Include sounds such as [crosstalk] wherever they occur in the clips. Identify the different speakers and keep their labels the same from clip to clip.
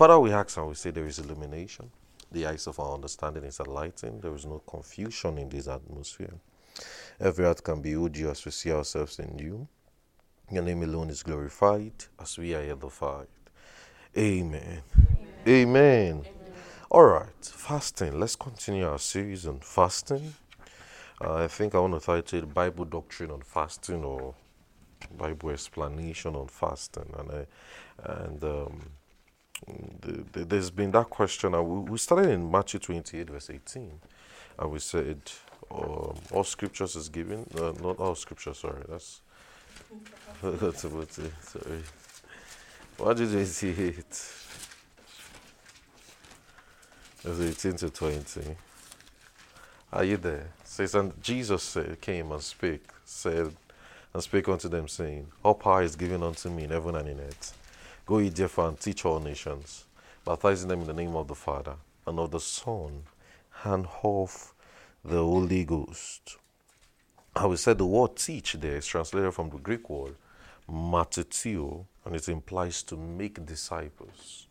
Speaker 1: Father, we ask and we say there is illumination. The eyes of our understanding is enlightened. There is no confusion in this atmosphere. Every heart can be you as we see ourselves in you. Your name alone is glorified as we are edified. Amen. Amen. Amen. Amen. All right, fasting. Let's continue our series on fasting. Uh, I think I want to title it Bible Doctrine on Fasting or Bible Explanation on Fasting. And, uh, and um, there's been that question. Uh, we, started in Matthew 28, verse 18. And we said, um, all scriptures is given. Uh, not all scripture, sorry. That's. [laughs] that's about it. Sorry. What did we see it? It's 18 to 20. Are you there? Says, and Jesus said, came and spake, said, and spake unto them, saying, All power is given unto me in heaven and in earth. Go ye therefore and teach all nations, baptizing them in the name of the Father, and of the Son, and of the Holy Ghost. I will say the word teach there is translated from the Greek word mateteo, and it implies to make disciples.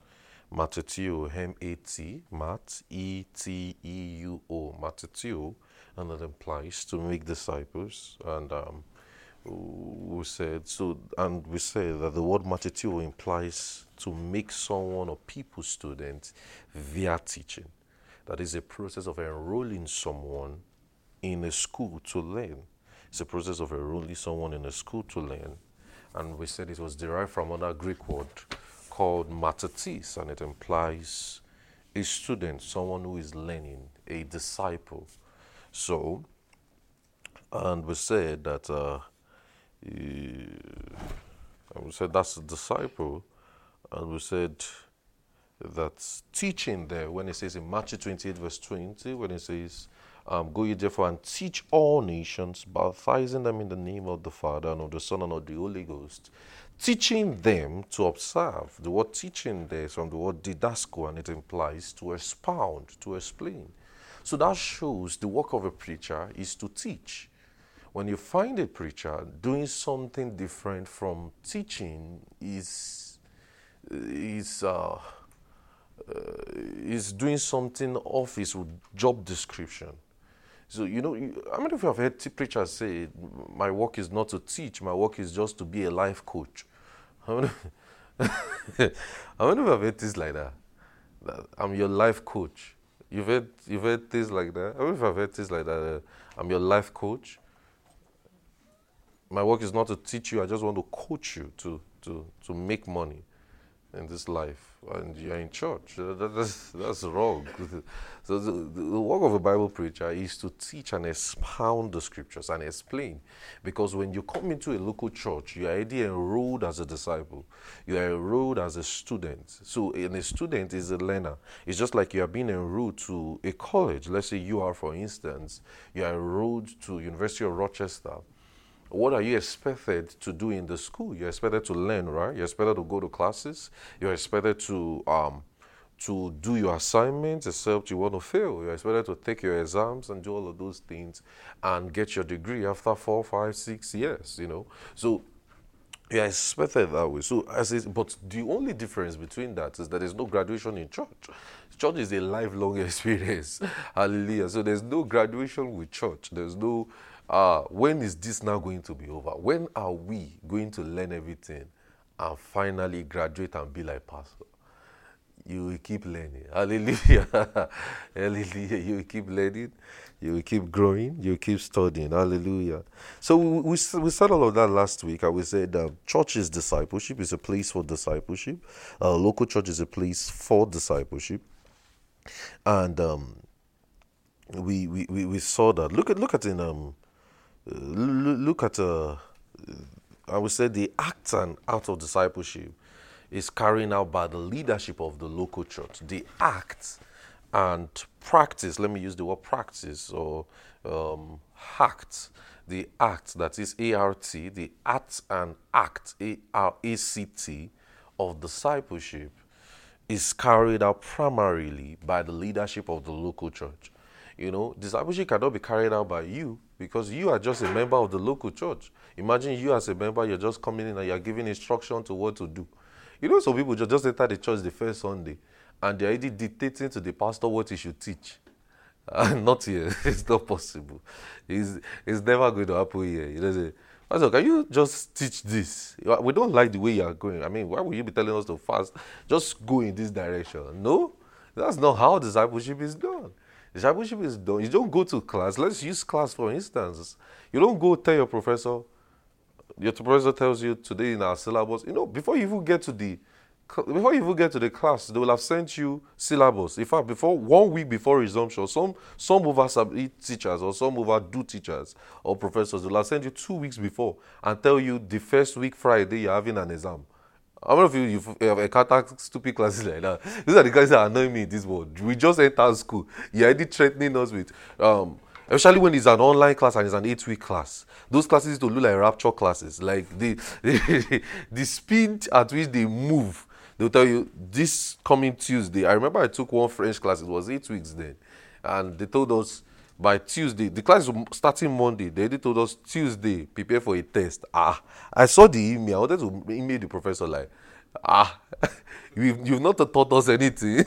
Speaker 1: Mateteo, M-A-T, Mat, E-T-E-U-O, Mateteo, and it implies to make disciples. And um, we said so, and we said that the word Mateteo implies to make someone or people student via teaching. That is a process of enrolling someone in a school to learn. It's a process of enrolling someone in a school to learn. And we said it was derived from another Greek word called matatis, and it implies a student, someone who is learning, a disciple. So, and we said that, uh, we said that's a disciple, and we said that's teaching there, when it says in Matthew 28, verse 20, when it says, um, Go ye therefore and teach all nations, baptizing them in the name of the Father and of the Son and of the Holy Ghost, teaching them to observe. The word teaching there is from the word didasco, and it implies to expound, to explain. So that shows the work of a preacher is to teach. When you find a preacher doing something different from teaching, is is uh, uh, is doing something off his job description. So, you know, how many of you have heard preachers say, My work is not to teach, my work is just to be a life coach? [laughs] How many, how many of you have heard things like that? that? I'm your life coach. You've heard, you've heard things like that? How many of you have heard things like that? Uh, I'm your life coach. My work is not to teach you, I just want to coach you to, to, to make money in this life and you're in church. That's, that's wrong. [laughs] So the, the, work of a Bible preacher is to teach and expound the scriptures and explain. Because when you come into a local church, you're already enrolled as a disciple. You are enrolled as a student. So and a student is a learner. It's just like you are being enrolled to a college. Let's say you are, for instance, you are enrolled to University of Rochester what are you expected to do in the school? You're expected to learn, right? You're expected to go to classes. You're expected to um, to do your assignments, except you want to fail. You're expected to take your exams and do all of those things and get your degree after four, five, six years. You know, so you're expected that way. So as is, but the only difference between that is that there's no graduation in church. Church is a lifelong [laughs] experience. Hallelujah. So there's no graduation with church. There's no uh, when is this now going to be over? When are we going to learn everything and finally graduate and be like pastor? You will keep learning. [laughs] Hallelujah. Hallelujah. You will keep learning. You will keep growing. You will keep studying. Hallelujah. So we, we, we said all of that last week. And we said uh, church is discipleship, is a place for discipleship. Uh, local church is a place for discipleship. And um, we, we, we, we saw that. Look at look at in um, look at, uh, I would say, the act and out of discipleship is carried out by the leadership of the local church. The act and practice, let me use the word practice or um, act, the act that is ART, the act and act, A-R-A-C-T of discipleship is carried out primarily by the leadership of the local church. You know, discipleship cannot be carried out by you because you are just a member of the local church. Imagine you as a member, you're just coming in and you're giving instruction to what to do. You know, some people just, enter the church the first Sunday and they're already dictating to the pastor what he should teach. [laughs] Not here. [laughs] it's not possible. It's, it's never going to happen here. You know, say, Pastor, can you just teach this? We don't like the way you are going. I mean, why would you be telling us to fast? Just go in this direction. No, that's not how discipleship is done. Discipleship is done. You don't go to class. Let's use class for instance. You don't go tell your professor, your professor tells you today in our syllabus, you know, before you even get to the before you even get to the class, they will have sent you syllabus. In fact, before one week before resumption, some some over teachers or some overdo teachers or professors will have sent you two weeks before and tell you the first week Friday you're having an exam. How many of you you've, you have stupid classes like that? These are the guys that annoy me in this world. We just entered school. You're already threatening us with um, especially when it's an online class and it's an eight week class. Those classes to look like rapture classes. Like the, [laughs] the speed at which they move They'll tell you this coming Tuesday. I remember I took one French class, it was eight weeks then. And they told us by Tuesday, the class is starting Monday. They told us Tuesday, prepare for a test. Ah, I saw the email. I wanted to email the professor like, ah, [laughs] you've, you've not taught us anything.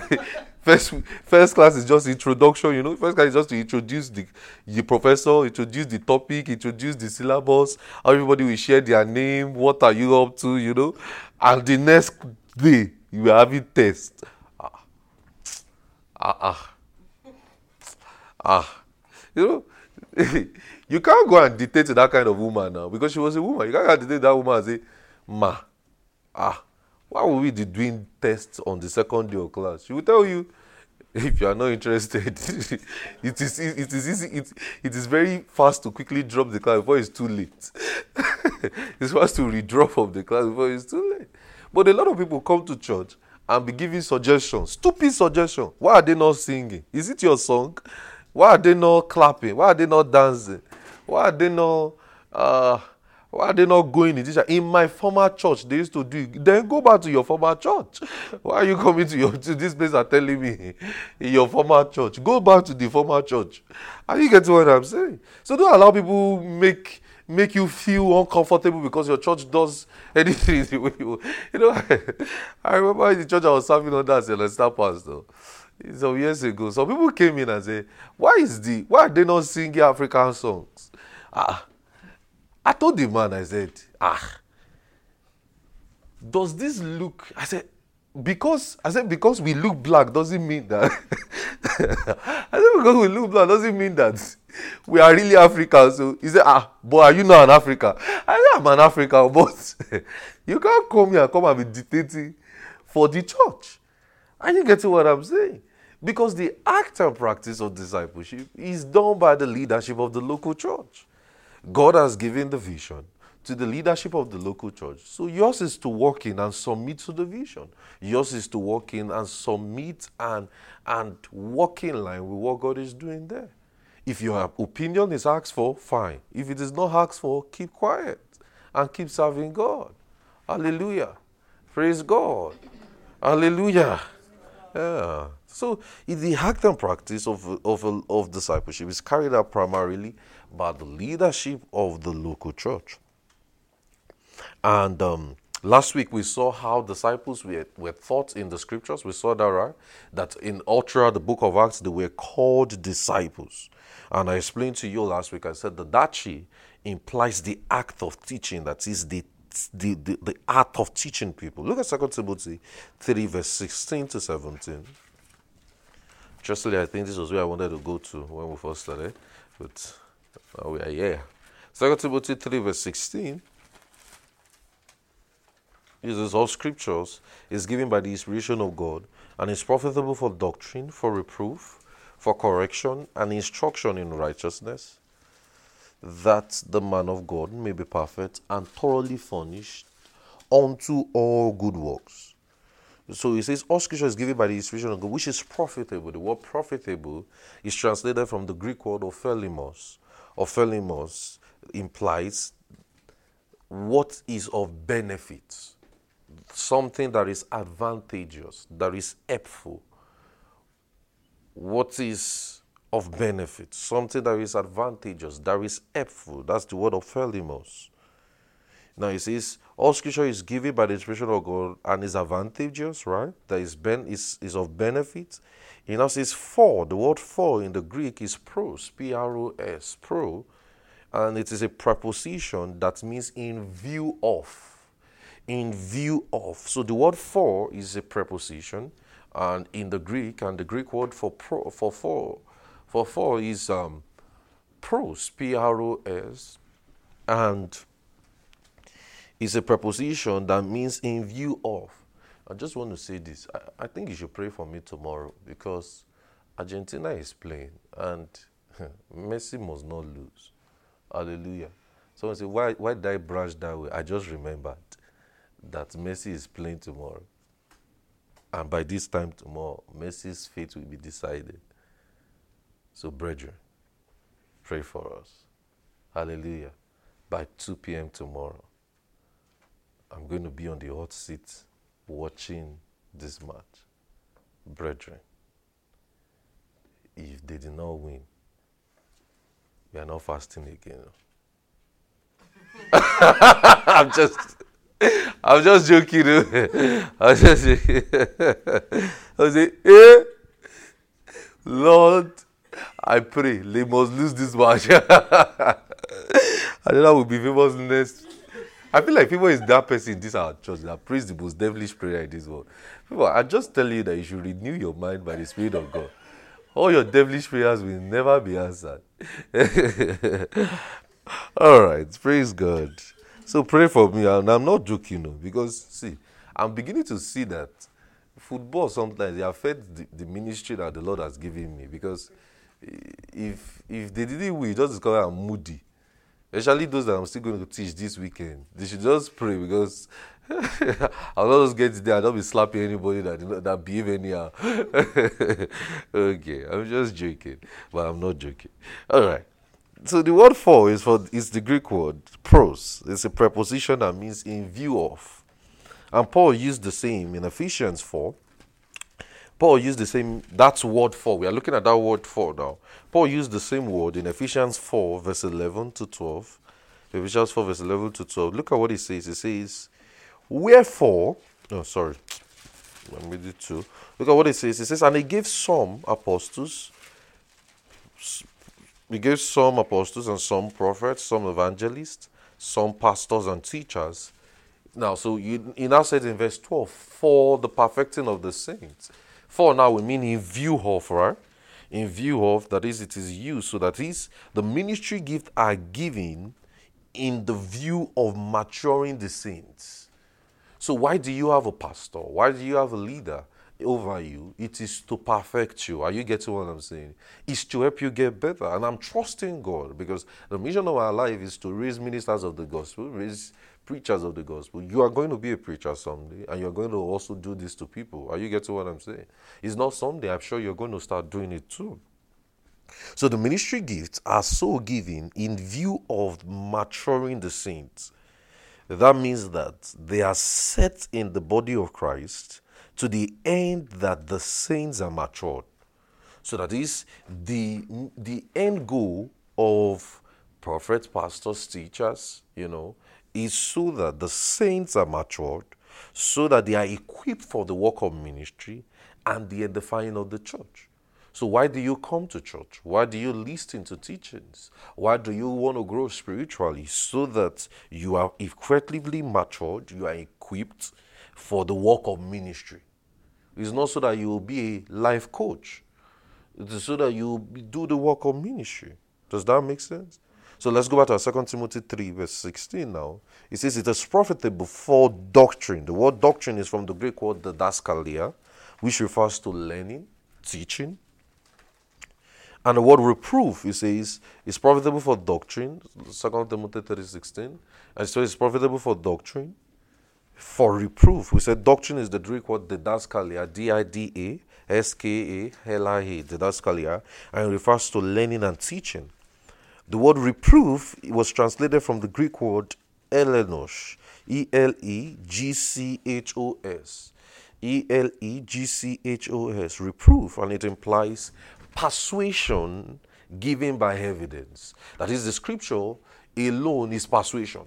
Speaker 1: [laughs] first, first class is just introduction, you know. First class is just to introduce the, the professor, introduce the topic, introduce the syllabus. Everybody will share their name. What are you up to, you know? and the next day you are having test. Ah, ah, ah. Ah. You know, [laughs] you can't go and dictate to that kind of woman now because she was a woman. You can't go and dictate that woman and say, Ma, ah, why would we be doing tests on the second day of class? She will tell you, [laughs] if you are not interested, [laughs] it is it is easy. It, it is very fast to quickly drop the class before it's too late. it's fast to redraw from the class before it's too late. But a lot of people come to church and be giving suggestions, stupid suggestions. Why are they not singing? Is it your song? Why are they not clapping? Why are they not dancing? Why are they not? Uh, why are they not going in this? In my former church, they used to do. Then go back to your former church. [laughs] Why are you coming to your to this place and telling me [laughs] in your former church? Go back to the former church. Are you getting what I'm saying? So don't allow people make make you feel uncomfortable because your church does [laughs] anything the way you you know. I remember in the church I was serving under as a Lester pastor some years ago. Some people came in and said, Why is the why are they not singing African songs? Ah I told the man, I said, ah, does this look, I said, because I said because we look black doesn't mean that [laughs] I said because we look black doesn't mean that we are really African. So he said, Ah, but are you not an African? I said, I'm an African, [laughs] but you can't come here and come and be dictating for the church. Are you getting what I'm saying? Because the act and practice of discipleship is done by the leadership of the local church. God has given the vision to the leadership of the local church. So yours is to walk in and submit to the vision. Yours is to walk in and submit and and walk in line with what God is doing there. If your opinion is asked for, fine. If it is not asked for, keep quiet and keep serving God. Hallelujah. Praise God. Hallelujah. Yeah. So the and practice of, of, of discipleship is carried out primarily by the leadership of the local church. And um, last week we saw how disciples were, were taught in the scriptures. We saw that, right? That in throughout the book of Acts, they were called disciples. And I explained to you last week, I said didache implies the act of teaching, that is the the, the, the art of teaching people. Look at 2 Timothy 3, verse 16 to 17. Justly, I think this was where I wanted to go to when we first started. But Oh, yeah, yeah. Second Timothy 3, verse 16 uses all scriptures is given by the inspiration of God and is profitable for doctrine, for reproof, for correction, and instruction in righteousness, that the man of God may be perfect and thoroughly furnished unto all good works. So he says all scripture is given by the inspiration of God, which is profitable. The word profitable is translated from the Greek word ophelimos, Ophelimos implies what is of benefit, something that is advantageous, that is helpful. What is of benefit, something that is advantageous, that is helpful. That's the word of Ophelimos. Now it says all scripture is given by the inspiration of God and is advantageous, right? That is ben is, is of benefit. It now says for. The word for in the Greek is pros, P-R-O-S, pro, and it is a preposition that means in view of. In view of. So the word for is a preposition, and in the Greek, and the Greek word for pro for for for for is um pros, P-R-O-S, and is a preposition that means in view of. I just want to say this. I, I think you should pray for me tomorrow because Argentina is playing and [laughs] Messi must not lose. Hallelujah. Someone say, why, why did I branch that way? I just remembered that Messi is playing tomorrow. And by this time tomorrow, Messi's fate will be decided. So, brethren, pray for us. Hallelujah. By 2 p.m. tomorrow. I'm going to be on the hot seat watching this match. Brethren, if they did not win, we are not fasting again. [laughs] I'm just I'm just joking. [laughs] I'm just joking. [laughs] I say, eh, Lord, I pray they must lose this match. I know that will be famous next I feel like people is that person this our church that prays the most devilish prayer in this world. People, I just tell you that you should renew your mind by the Spirit of God. All your devilish prayers will never be answered. [laughs] All right, praise God. So pray for me, and I'm not joking, no, because see, I'm beginning to see that football sometimes affects the, the ministry that the Lord has given me. Because if if they didn't win, just discover I'm moody especially those that I'm still going to teach this weekend, they should just pray because [laughs] I'll not just get there and not be slapping anybody that that behave anyhow. [laughs] okay, I'm just joking, but I'm not joking. All right. So the word for is for is the Greek word pros. It's a preposition that means in view of, and Paul used the same in Ephesians four Paul used the same, that's word for. We are looking at that word for now. Paul used the same word in Ephesians 4, verse 11 to 12. Ephesians 4, verse 11 to 12. Look at what he says. He says, Wherefore, oh, sorry, let me do two. Look at what he says. He says, And he gave some apostles, he gave some apostles and some prophets, some evangelists, some pastors and teachers. Now, so you, he now said in verse 12, for the perfecting of the saints for now we mean in view of, right? In view of, that is, it is used. So that is, the ministry gifts are given in the view of maturing the saints. So why do you have a pastor? Why do you have a leader? over you, it is to perfect you. Are you getting what I'm saying? It's to help you get better. And I'm trusting God because the mission of our life is to raise ministers of the gospel, raise preachers of the gospel. You are going to be a preacher someday, and you're going to also do this to people. Are you getting what I'm saying? It's not someday. I'm sure you're going to start doing it too. So the ministry gifts are so given in view of maturing the saints. That means that they are set in the body of Christ to the end that the saints are matured. So that is the the end goal of prophets, pastors, teachers, you know, is so that the saints are matured, so that they are equipped for the work of ministry and the edifying of the church. So, why do you come to church? Why do you listen to teachings? Why do you want to grow spiritually? So that you are effectively matured, you are equipped for the work of ministry. It's not so that you will be a life coach, it is so that you do the work of ministry. Does that make sense? So let's go back to 2 Timothy 3, verse 16 now. It says, It is profitable for doctrine. The word doctrine is from the Greek word didaskalia, which refers to learning, teaching. And the word reproof, it says, is profitable for doctrine. 2 Timothy 3, 16. And so it's profitable for doctrine, for reproof. We said doctrine is the Greek word didaskalia, D I D A S K A L I A, didaskalia, and it refers to learning and teaching. The word reproof was translated from the Greek word elenchos, E L E G C H O S. E L E G C H O S, reproof, and it implies persuasion given by evidence. That is, the scripture alone is persuasion.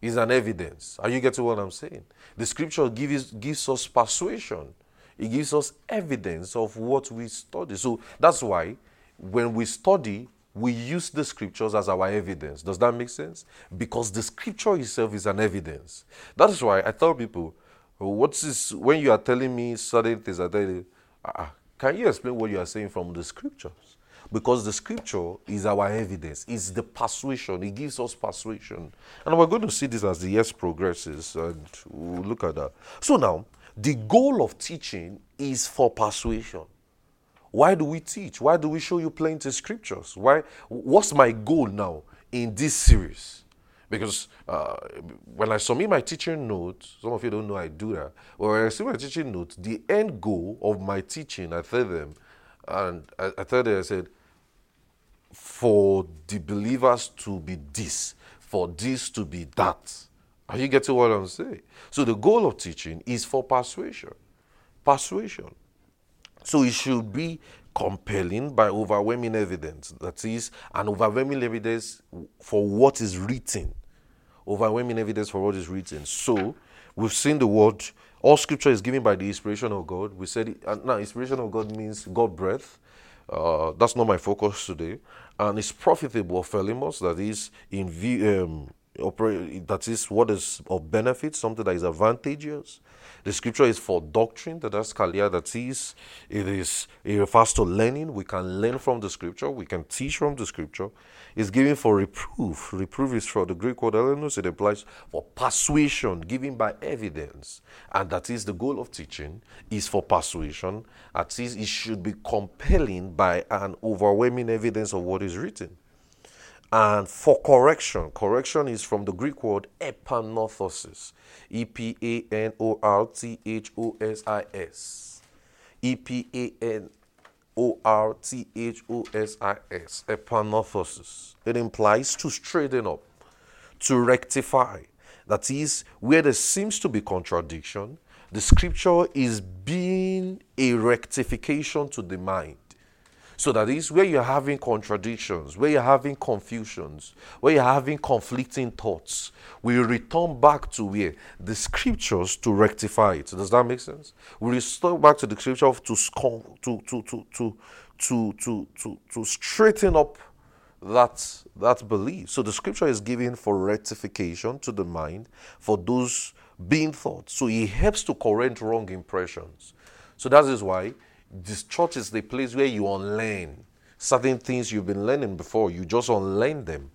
Speaker 1: is an evidence. Are you getting what I'm saying? The scripture gives, gives us persuasion, it gives us evidence of what we study. So that's why when we study, we use the scriptures as our evidence. Does that make sense? Because the scripture itself is an evidence. That is why I tell people, what's when you are telling me certain things, I tell you, uh, can you explain what you are saying from the scriptures? Because the scripture is our evidence, it's the persuasion, it gives us persuasion. And we're going to see this as the years progresses, and we'll look at that. So now, the goal of teaching is for persuasion. Why do we teach? Why do we show you plenty scriptures? Why? What's my goal now in this series? Because uh, when I submit my teaching notes, some of you don't know I do that. When I see my teaching notes, the end goal of my teaching, I tell them, and I, I tell them, I said, for the believers to be this, for this to be that. Are you getting what I'm saying? So the goal of teaching is for persuasion. Persuasion. So it should be compelling by overwhelming evidence. That is, an overwhelming evidence for what is written. Overwhelming evidence for what is written. So we've seen the word. All scripture is given by the inspiration of God. We said it, now inspiration of God means God breath. Uh, that's not my focus today. And it's profitable for Elimos, that is in view, um, operate, that is what is of benefit, something that is advantageous. The scripture is for doctrine, that that's kalia, that is, it is, it refers to learning. We can learn from the scripture, we can teach from the scripture. It's given for reproof. Reproof is from the Greek word elenchos, it applies for persuasion, given by evidence. And that is the goal of teaching, is for persuasion. At least it should be compelling by an overwhelming evidence of what is written. And for correction, correction is from the Greek word epanorthosis. E P A N O R T H O S I S. E P A N O R T H O S I S. Epanorthosis. It implies to straighten up, to rectify. That is, where there seems to be contradiction, the scripture is being a rectification to the mind. So that is where you're having contradictions, where you're having confusions, where you're having conflicting thoughts. We return back to where the scriptures to rectify it. Does that make sense? We restore back to the scripture to to to to to to to to, to straighten up that that belief. So the scripture is given for rectification to the mind for those being thought. So it helps to correct wrong impressions. So that is why this church is the place where you unlearn certain things you've been learning before. You just unlearn them.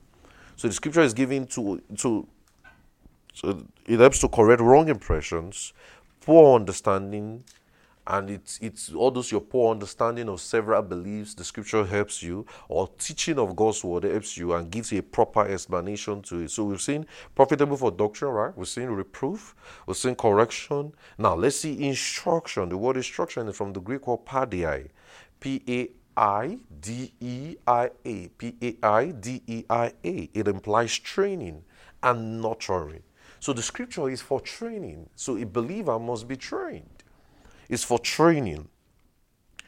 Speaker 1: So the scripture is given to to it helps to correct wrong impressions, poor understanding, and it's it's all those your poor understanding of several beliefs the scripture helps you or teaching of god's word helps you and gives you a proper explanation to it. So we've seen profitable for doctrine right? We've seen reproof. We've seen correction. Now let's see instruction. The word instruction is from the greek word paideia p-a-i-d-e-i-a p-a-i-d-e-i-a it implies training and nurturing. So the scripture is for training. So a believer must be trained is for training,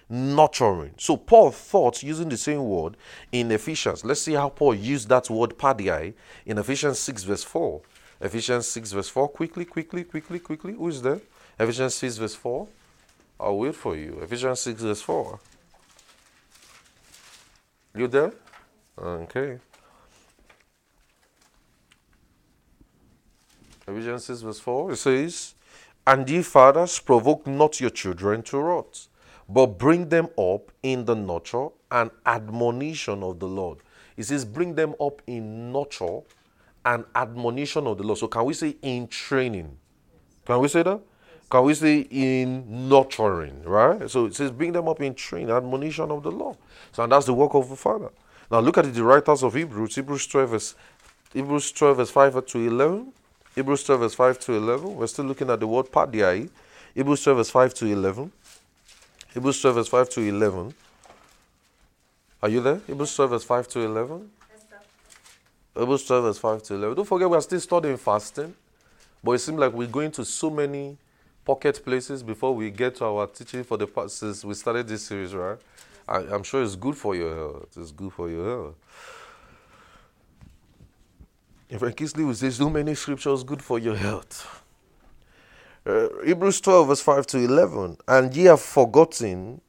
Speaker 1: nurturing. So Paul thought using the same word in Ephesians. Let's see how Paul used that word paideia in Ephesians 6 verse 4. Ephesians 6 verse 4. Quickly, quickly, quickly, quickly. Who is there? Ephesians 6 verse 4. I'll wait for you. Ephesians 6 verse 4. You there? Okay. Ephesians 6 verse 4. It says, and ye fathers, provoke not your children to wrath, but bring them up in the nurture and admonition of the Lord. He says, bring them up in nurture and admonition of the Lord. So can we say in training? Can we say that? Can we say in nurturing, right? So it says, bring them up in training, admonition of the Lord. So and that's the work of the Father. Now look at the writers of Hebrews, Hebrews 12 verse, Hebrews 12 verse 5 to 11. Hebrews 12 verse 5 to 11. We're still looking at the word paideia. Hebrews 12 verse 5 to 11. Hebrews 12 verse 5 to 11. Are you there? Hebrews 12 verse 5 to 11. Hebrews 12 verse 5 to 11. Don't forget we're still studying fasting. But it seems like we're going to so many pocket places before we get to our teaching for the past since we started this series, right? I, I'm sure it's good for your health. It's good for your health. Frank Kisley will say, so many scriptures good for your health. Uh, Hebrews 12, verse 5 to 11. And ye have forgotten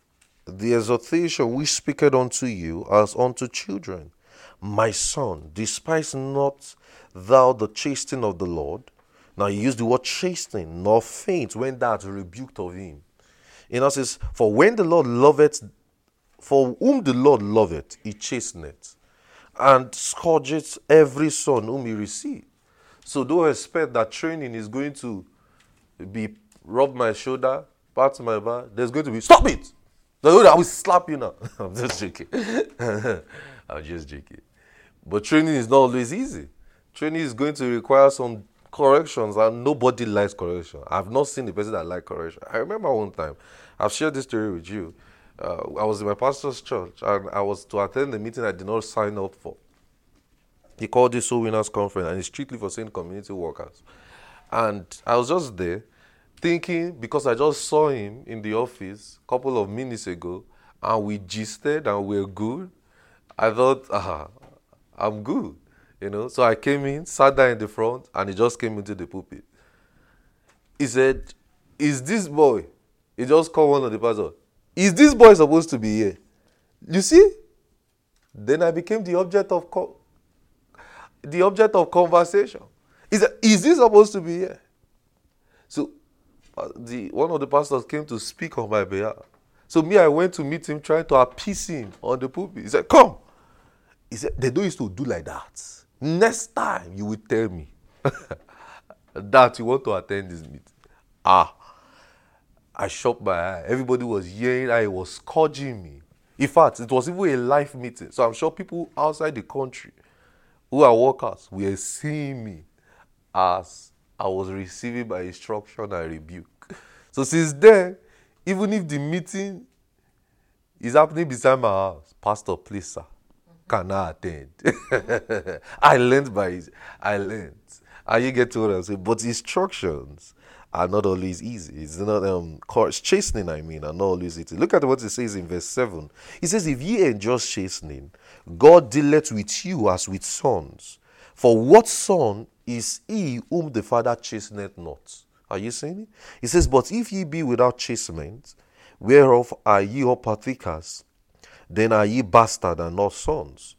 Speaker 1: the exhortation which speaketh unto you as unto children. My son, despise not thou the chastening of the Lord. Now he used the word chastening, nor faint when that rebuked of him. You know, says, For when the Lord loveth, for whom the Lord loveth, he chasteneth, and scourgeth every son whom he receives. So don't expect that training is going to be rub my shoulder, pat my back. There's going to be stop it. I will slap you now. [laughs] I'm just joking. [laughs] I'm just joking. But training is not always easy. Training is going to require some corrections, and nobody likes correction. I've not seen the person that like correction. I remember one time, I've shared this story with you. Uh, I was in my pastor's church, and I was to attend the meeting I did not sign up for. He called this Soul Winners Conference, and it's strictly for saying community workers. And I was just there, thinking because I just saw him in the office a couple of minutes ago and we gisted and we are good. I thought, ah, I'm good, you know. So I came in, sat down in the front, and he just came into the pulpit. He said, Is this boy? He just called one of the pastors. Is this boy supposed to be here? You see? Then I became the object of co- the object of conversation. Said, Is this supposed to be here? So uh, the one of the pastors came to speak on my behalf. So me, I went to meet him, trying to appease him on the pulpit. He said, "Come." He said, "They don't used to do like that. Next time, you will tell me [laughs] that you want to attend this meeting." Ah, I shut my eye. Everybody was hearing. I was scourging me. In fact, it was even a live meeting. So I'm sure people outside the country who are workers were seeing me as I was receiving my instruction and rebuke. So since then, even if the meeting is happening beside my house, Pastor, please, sir, can I attend? [laughs] I learned by it. I learned. And you get what I'm saying. But instructions are not always easy. It's not um course chastening, I mean, are not always easy. Look at what it says in verse 7. It says, If ye endure chastening, God dealeth with you as with sons. For what son is he whom the Father chasteneth not. Are you seeing it? He says, But if ye be without chastenment, whereof are ye all partakers, then are ye bastard and not sons.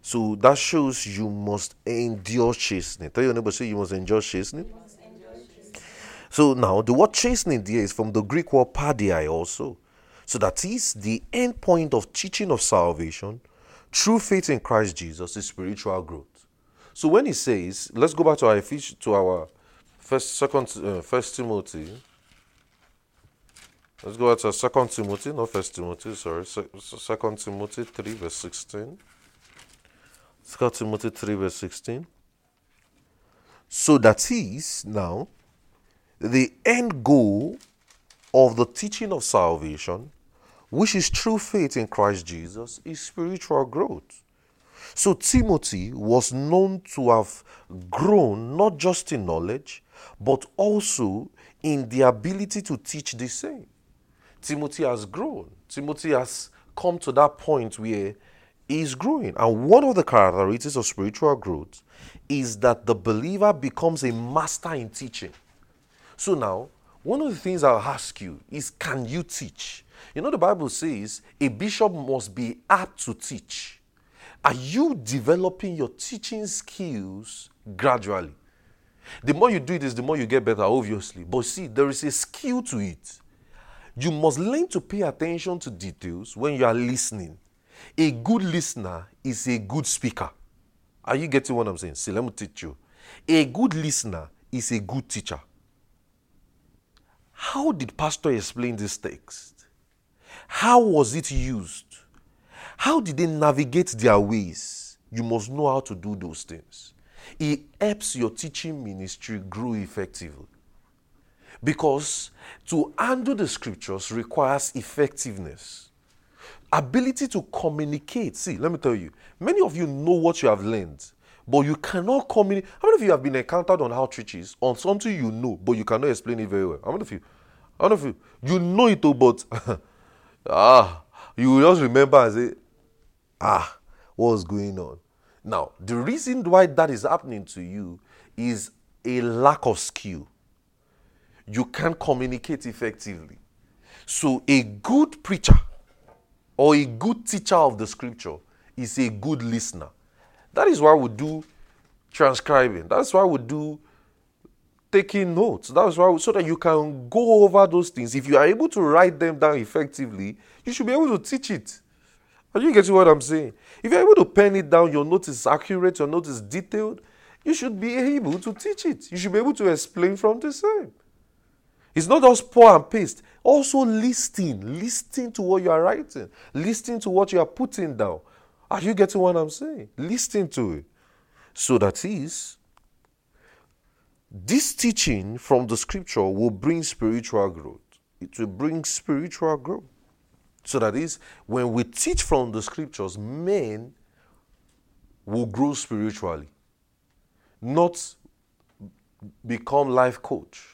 Speaker 1: So that shows you must endure chastening. Tell your neighbor, say you must endure chastening. So now the word chastening there is from the Greek word paideia also. So that is the end point of teaching of salvation through faith in Christ Jesus is spiritual growth. So when he says, let's go back to our to our first, second, uh, first Timothy. Let's go back to Second Timothy, not First Timothy. Sorry, Second Timothy three verse sixteen. Second Timothy three verse sixteen. So that is now the end goal of the teaching of salvation, which is true faith in Christ Jesus, is spiritual growth. So Timothy was known to have grown not just in knowledge, but also in the ability to teach the same. Timothy has grown. Timothy has come to that point where he is growing. And one of the characteristics of spiritual growth is that the believer becomes a master in teaching. So now, one of the things I'll ask you is can you teach? You know, the Bible says a bishop must be apt to teach. Are you developing your teaching skills gradually? The more you do this, the more you get better, obviously. But see, there is a skill to it. You must learn to pay attention to details when you are listening. A good listener is a good speaker. Are you getting what I'm saying? See, let me teach you. A good listener is a good teacher. How did Pastor explain this text? How was it used? How did they navigate their ways? You must know how to do those things. It helps your teaching ministry grow effectively. Because to handle the scriptures requires effectiveness. Ability to communicate. See, let me tell you, many of you know what you have learned, but you cannot communicate. How many of you have been encountered on outreaches on something you know, but you cannot explain it very well? How many of you? How many of you? You know it, but [laughs] ah, you just remember and say, ah, what's going on? Now, the reason why that is happening to you is a lack of skill. You can't communicate effectively. So, a good preacher or a good teacher of the scripture is a good listener. That is why we do transcribing. That's why we do taking notes. That's why we, so that you can go over those things. If you are able to write them down effectively, you should be able to teach it. Are you getting what I'm saying? If you're able to pen it down, your note is accurate, your note is detailed, you should be able to teach it. You should be able to explain from the same. It's not just pour and paste. Also listening, listening to what you are writing. listening to what you are putting down. Are you getting what I'm saying? Listen to it. So that is, this teaching from the scripture will bring spiritual growth. It will bring spiritual growth. So that is, when we teach from the scriptures, men will grow spiritually, not become life coach.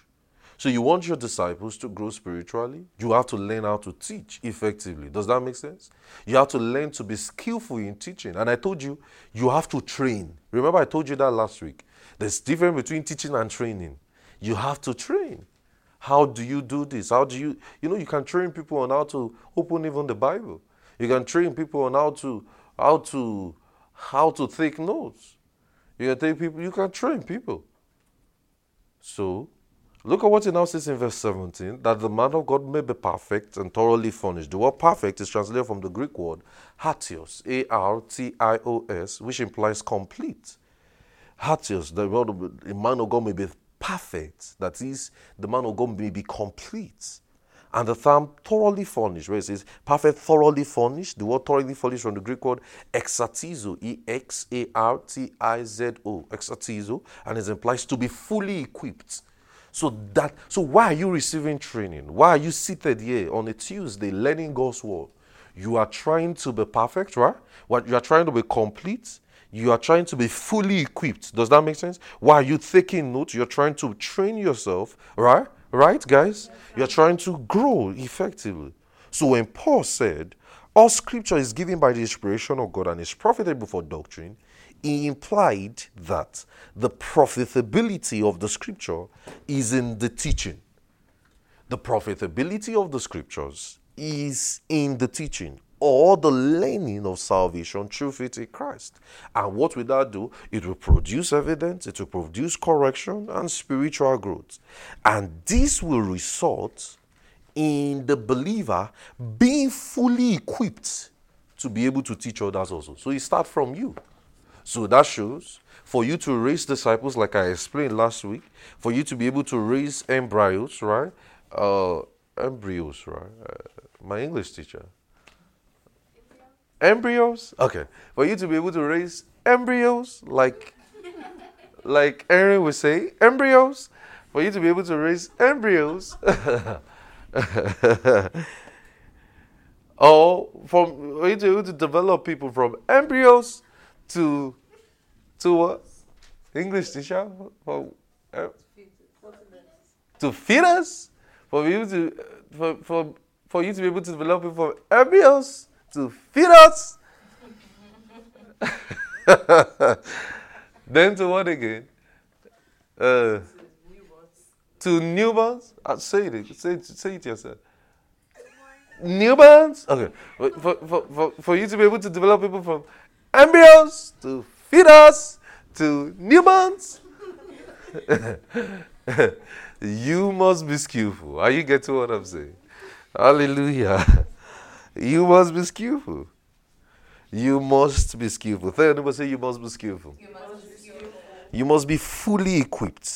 Speaker 1: So you want your disciples to grow spiritually, you have to learn how to teach effectively. Does that make sense? You have to learn to be skillful in teaching. And I told you, you have to train. Remember I told you that last week. There's a difference between teaching and training. You have to train. How do you do this? How do you, you know, you can train people on how to open even the Bible. You can train people on how to, how to, how to take notes. You can take people, you can train people. So Look at what it now says in verse 17 that the man of God may be perfect and thoroughly furnished. The word perfect is translated from the Greek word artios, A R T I O S, which implies complete. Artios, the, word the man of God may be perfect, that is, the man of God may be complete. And the term thoroughly furnished, where it says perfect, thoroughly furnished, the word thoroughly furnished from the Greek word exartizo, E X A R T I Z O, exartizo, and it implies to be fully equipped so that so why are you receiving training? Why are you seated here on a Tuesday learning God's word? You are trying to be perfect, right? What you are trying to be complete. You are trying to be fully equipped. Does that make sense? Why are you taking notes? You're trying to train yourself, right? Right, guys? You're trying to grow effectively. So when Paul said, all scripture is given by the inspiration of God and is profitable for doctrine, he implied that the profitability of the scripture is in the teaching. The profitability of the scriptures is in the teaching or the learning of salvation through faith in Christ. And what will that do? It will produce evidence, it will produce correction and spiritual growth. And this will result in the believer being fully equipped to be able to teach others also. So it starts from you. So that shows for you to raise disciples, like I explained last week, for you to be able to raise embryos, right? Uh, embryos, right? Uh, my English teacher. Embryos? Okay. For you to be able to raise embryos, like, like Aaron would say, embryos. For you to be able to raise embryos. [laughs] or from for you to be able to develop people from embryos to to what? English teacher? For, uh, to feed us? For you to for, for for you to be able to develop it from embryos to feed us? [laughs] then to what again? Uh, to newborns? Uh, say it. Say it, say it yourself. Newborns? Okay. For, for, for, for you to be able to develop people from embryos to fetus to newborns. [laughs] you must be skillful. Are you getting what I'm saying? Hallelujah. [laughs] You must be skillful. You must be skillful. Third neighbor say you must be skillful. You must be, skillful. You must be fully equipped.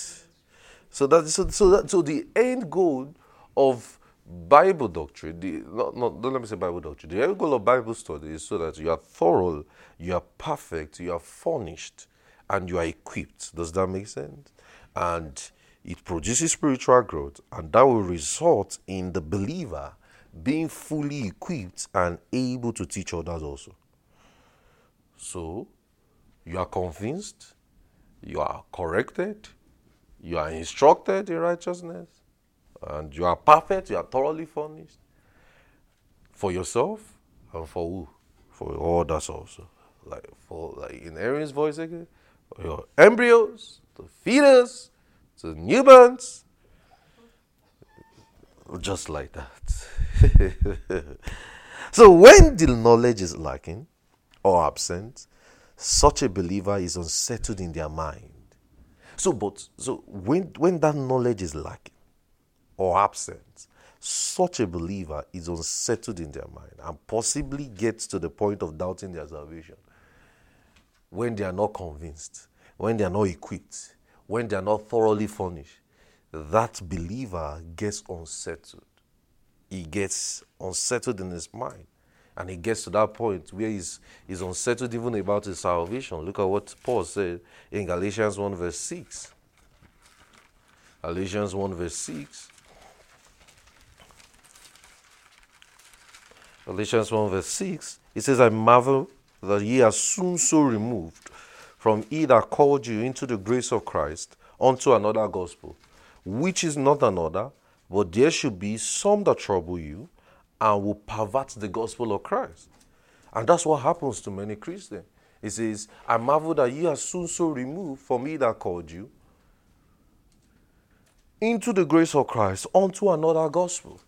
Speaker 1: So that so, so that so the end goal of Bible doctrine, the, not, not, don't let me say Bible doctrine, the end goal of Bible study is so that you are thorough, you are perfect, you are furnished, and you are equipped. Does that make sense? And it produces spiritual growth, and that will result in the believer being fully equipped and able to teach others also. So, you are convinced, you are corrected, you are instructed in righteousness, and you are perfect, you are thoroughly furnished for yourself and for who? For others also. like for like in Aaron's voice again, your embryos, the fetus, the newborns, just like that. [laughs] so when the knowledge is lacking or absent, such a believer is unsettled in their mind. So, but so when when that knowledge is lacking or absent, such a believer is unsettled in their mind and possibly gets to the point of doubting their salvation when they are not convinced, when they are not equipped, when they are not thoroughly furnished. That believer gets unsettled. He gets unsettled in his mind. And he gets to that point where he's, he's unsettled even about his salvation. Look at what Paul said in Galatians 1, verse 6. Galatians 1, verse 6. Galatians 1, verse 6. It says, I marvel that ye are soon so removed from he that called you into the grace of Christ unto another gospel, which is not another, but there should be some that trouble you and will pervert the gospel of Christ. And that's what happens to many Christians. It says, I marvel that ye are soon so removed from he that called you into the grace of Christ unto another gospel,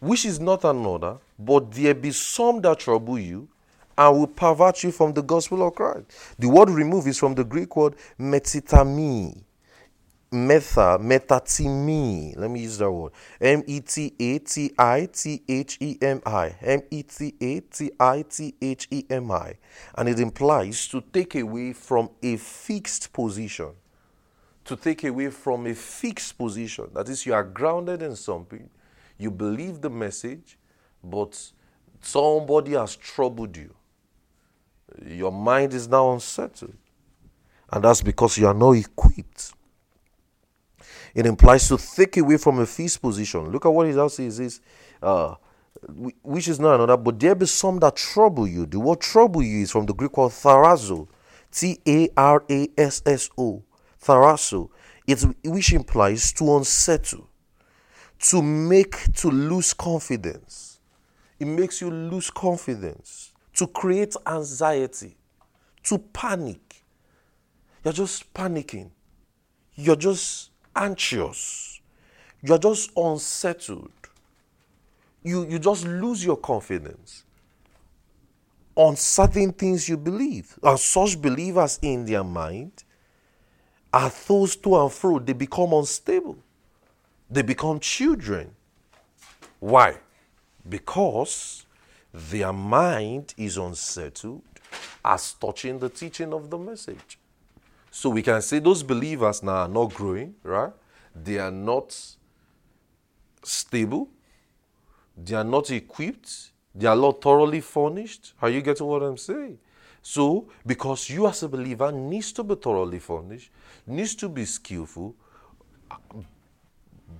Speaker 1: which is not another, but there be some that trouble you and will pervert you from the gospel of Christ. The word remove is from the Greek word metitami, Metha, metatimi. Let me use that word. M E T A T I T H E M I. M E T A T I T H E M I. And it implies to take away from a fixed position. To take away from a fixed position. That is, you are grounded in something. You believe the message, but somebody has troubled you. Your mind is now unsettled. And that's because you are not equipped it implies to take away from a feast position. Look at what it else says is, uh, which is not another, but there be some that trouble you. The word trouble you is from the Greek word tharazo, T A R A S S O, tharazo. It which implies to unsettle, to make to lose confidence. It makes you lose confidence, to create anxiety, to panic. You're just panicking. You're just anxious. You're just unsettled. You, you just lose your confidence on certain things you believe. And such believers in their mind are those to and fro. They become unstable. They become children. Why? Because their mind is unsettled as touching the teaching of the message. So we can say those believers now are not growing, right? They are not stable. They are not equipped. They are not thoroughly furnished. Are you getting what I'm saying? So, because you as a believer needs to be thoroughly furnished, needs to be skillful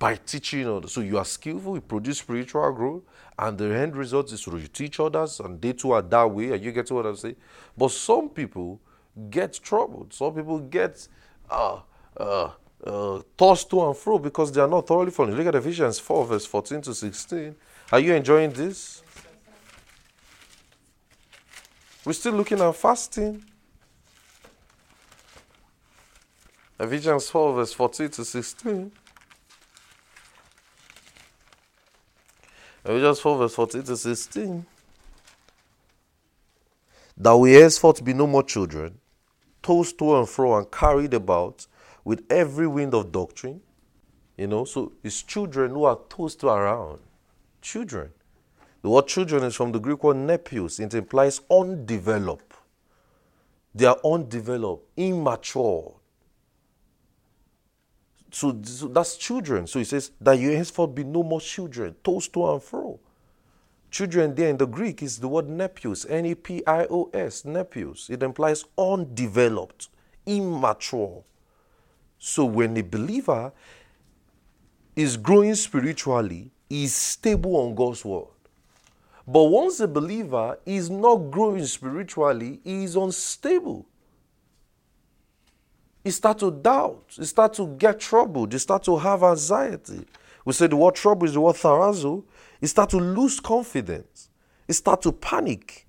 Speaker 1: by teaching others. So you are skillful, you produce spiritual growth, and the end result is you teach others, and they too are that way. Are you getting what I'm saying? But some people get troubled. Some people get uh, uh, uh, tossed to and fro because they are not thoroughly furnished. Look at Ephesians 4, verse 14 to 16. Are you enjoying this? We're still looking at fasting. Ephesians 4, verse 14 to 16. Ephesians 4, verse 14 to 16 that we henceforth be no more children, tossed to and fro and carried about with every wind of doctrine. You know, so it's children who are tossed around. Children. The word children is from the Greek word nepios. It implies undeveloped. They are undeveloped, immature. So, so that's children. So he says that you henceforth be no more children, tossed to and fro. Children there in the Greek is the word nepios, N E P I O S, nepios. It implies undeveloped, immature. So when a believer is growing spiritually, is stable on God's word. But once a believer is not growing spiritually, he is unstable. He start to doubt. He start to get troubled. He start to have anxiety. We say the word trouble is the word tharazo. He start to lose confidence. He start to panic.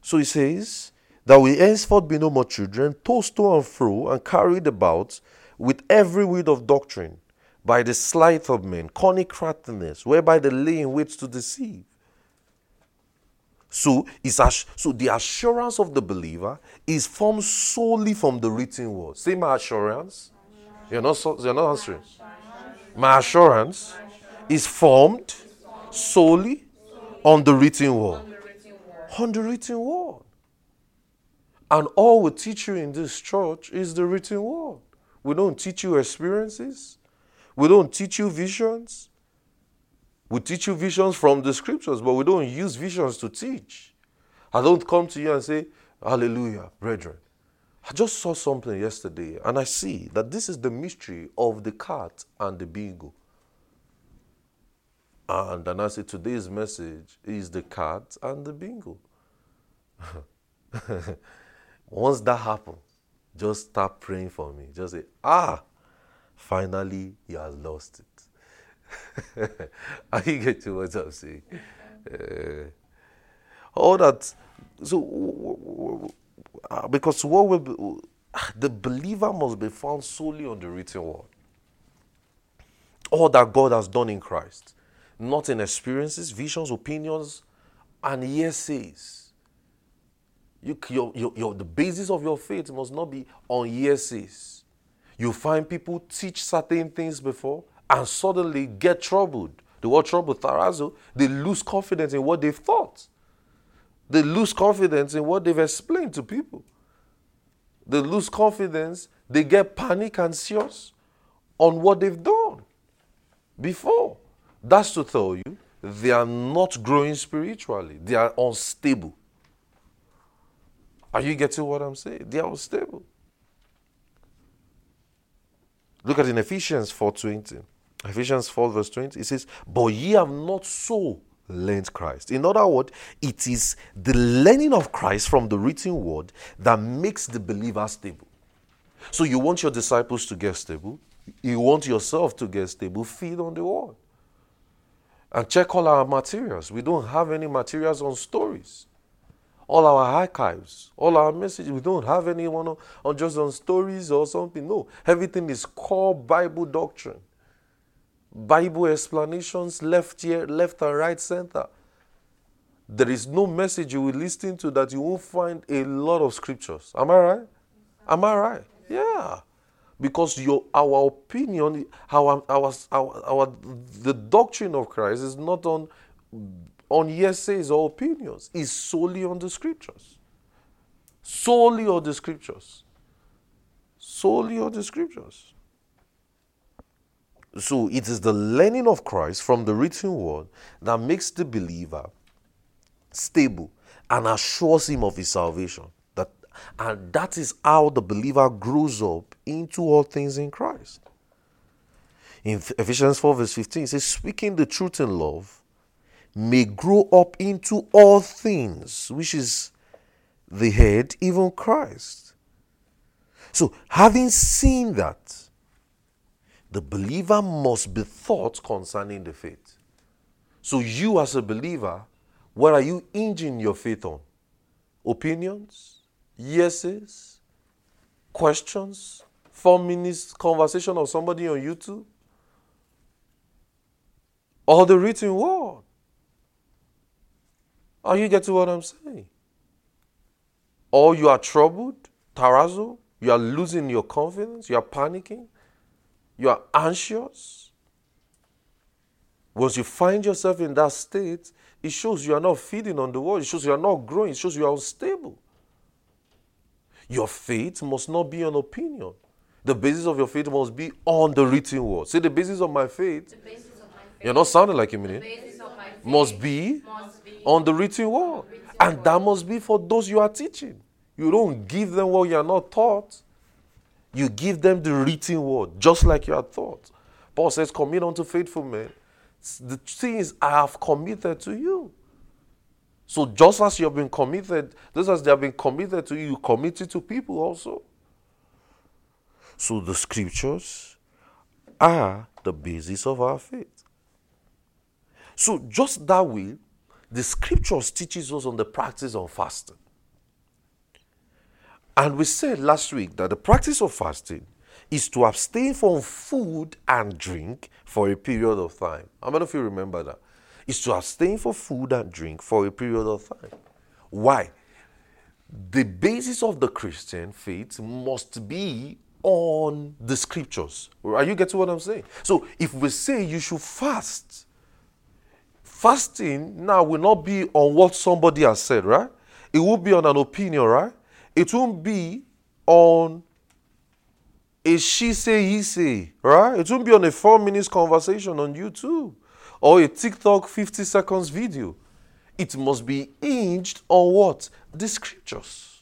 Speaker 1: So he says, that we henceforth be no more children, tossed to and fro, and carried about with every wind of doctrine, by the sleight of men, cunning craftiness, whereby they lay in wait to deceive. So, so the assurance of the believer is formed solely from the written word. Say my assurance. You're not, you're not answering. My assurance is formed solely on the written word. On the written word. And all we teach you in this church is the written word. We don't teach you experiences. We don't teach you visions. We teach you visions from the scriptures, but we don't use visions to teach. I don't come to you and say, Hallelujah, brethren. I just saw something yesterday and I see that this is the mystery of the cat and the bingo. And then I say, Today's message is the cat and the bingo. [laughs] Once that happens, just start praying for me. Just say, ah, finally he has lost it. What I'm saying? Uh, all that. So, uh, because what will be, the believer must be found solely on the written word. All that God has done in Christ, not in experiences, visions, opinions, and hearsays. You, your, your, your, the basis of your faith must not be on hearsays. You find people teach certain things before and suddenly get troubled. The word trouble, tarazo, they lose confidence in what they've thought. They lose confidence in what they've explained to people. They lose confidence, they get panic and anxious on what they've done before. That's to tell you they are not growing spiritually, they are unstable. Are you getting what I'm saying? They are unstable. Look at in Ephesians 4.20. Ephesians 4 verse 20. It says, But ye have not so learned Christ. In other words, it is the learning of Christ from the written word that makes the believer stable. So you want your disciples to get stable. You want yourself to get stable. Feed on the word. And check all our materials. We don't have any materials on stories all our archives, all our messages. We don't have anyone on, on just on stories or something. No, everything is core Bible doctrine. Bible explanations left here, left and right center. There is no message you will listen to that you won't find a lot of scriptures. Am I right? Am I right? Yeah. Because your our opinion, our, our, our, our the doctrine of Christ is not on on hearsays or opinions is solely on the scriptures. Solely on the scriptures. Solely on the scriptures. So it is the learning of Christ from the written word that makes the believer stable and assures him of his salvation. That, and that is how the believer grows up into all things in Christ. In Ephesians 4, verse 15, it says, Speaking the truth in love may grow up into all things, which is the head, even Christ. So, having seen that, the believer must be thought concerning the faith. So, you as a believer, what are you hinging your faith on? Opinions? Yeses? Questions? Four minutes conversation of somebody on YouTube? Or the written word? Are you getting what I'm saying? Or you are troubled, tarazo, you are losing your confidence, you are panicking, you are anxious. Once you find yourself in that state, it shows you are not feeding on the word, it shows you are not growing, it shows you are unstable. Your faith must not be an opinion. The basis of your faith must be on the written word. See, the basis of my faith, of my faith you're not sounding like eh? a minute, must be, must on the written word. And that must be for those you are teaching. You don't give them what you are not taught. You give them the written word, just like you are taught. Paul says, Commit unto faithful men the things I have committed to you. So just as you have been committed, just as they have been committed to you, you commit it to people also. So the scriptures are the basis of our faith. So just that way, the scriptures teaches us on the practice of fasting. And we said last week that the practice of fasting is to abstain from food and drink for a period of time. How many of you remember that? Is to abstain from food and drink for a period of time. Why? The basis of the Christian faith must be on the scriptures. Are you getting what I'm saying? So if we say you should fast, fasting now will not be on what somebody has said, right? It will be on an opinion, right? It won't be on a she say, he say, right? It won't be on a four minutes conversation on YouTube or a TikTok 50 seconds video. It must be hinged on what? The scriptures.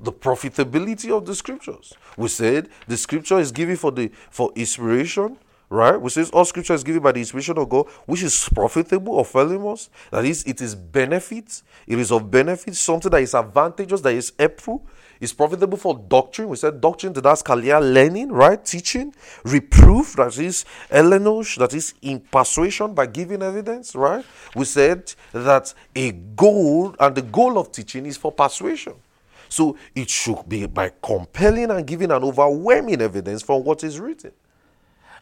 Speaker 1: The profitability of the scriptures. We said the scripture is given for the for inspiration, right? We says all scripture is given by the inspiration of God, which is profitable or us. That is, it is benefit. It is of benefit, something that is advantageous, that is helpful. It's profitable for doctrine. We said doctrine, that's kalia learning, right? Teaching, reproof, that is elenchos, that is in persuasion by giving evidence, right? We said that a goal, and the goal of teaching is for persuasion. So it should be by compelling and giving an overwhelming evidence from what is written.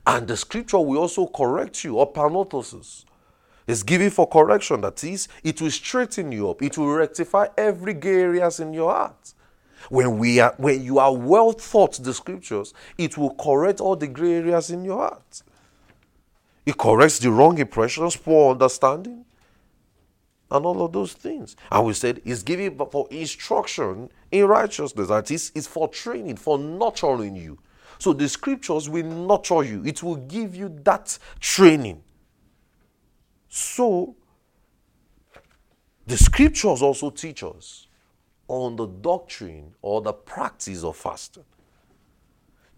Speaker 1: And the scripture will also correct you, or panotosis. It's given for correction. That is, it will straighten you up. It will rectify every gay areas in your heart. When we are when you are well taught the scriptures, it will correct all the gray areas in your heart. It corrects the wrong impressions, poor understanding, and all of those things. And we said it's given for instruction in righteousness. That is, it's for training, for nurturing you. So the scriptures will nurture you, it will give you that training. So the scriptures also teach us on the doctrine or the practice of fasting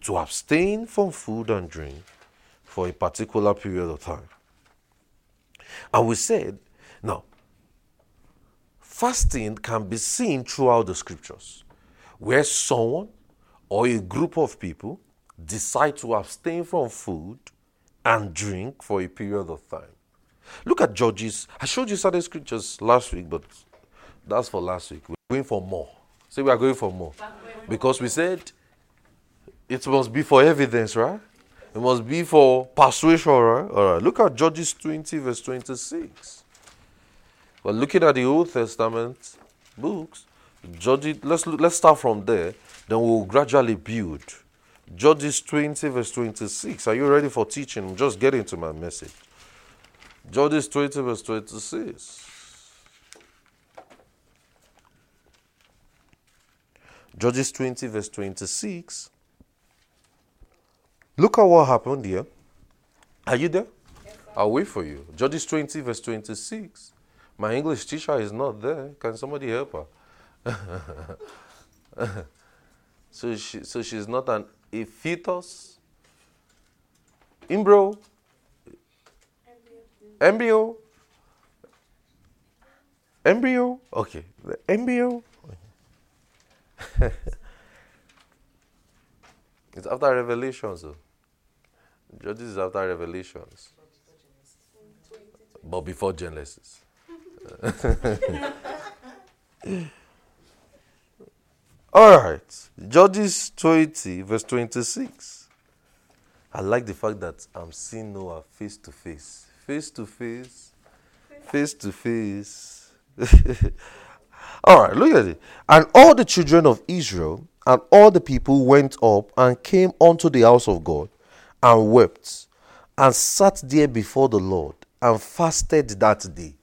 Speaker 1: to abstain from food and drink for a particular period of time. And we said, now, fasting can be seen throughout the scriptures, where someone or a group of people decide to abstain from food and drink for a period of time. Look at Judges. I showed you certain scriptures last week, but that's for last week. We're going for more. Say we are going for more. Because we said it must be for evidence, right? It must be for persuasion, right? All right. Look at Judges 20, verse 26. We're looking at the Old Testament books. Judges, let's, let's start from there. Then we'll gradually build. Judges 20, verse 26. Are you ready for teaching? I'm just getting to my message. Judges 20, verse 26. Judges 20, verse 26. Look at what happened here. Are you there? Yes, I'll wait for you. Judges 20, verse 26. My English teacher is not there. Can somebody help her? [laughs] so, she, so she's not an fetus, embryo, embryo, embryo. Okay, the embryo. [laughs] it's after Revelations. So. Judges is after Revelations, but before Genesis. [laughs] [laughs] All right. Judges 20, verse 26. I like the fact that I'm seeing Noah face to face. Face to face. Face to face. [laughs] all right, look at it. And all the children of Israel and all the people went up and came unto the house of God and wept and sat there before the Lord and fasted that day.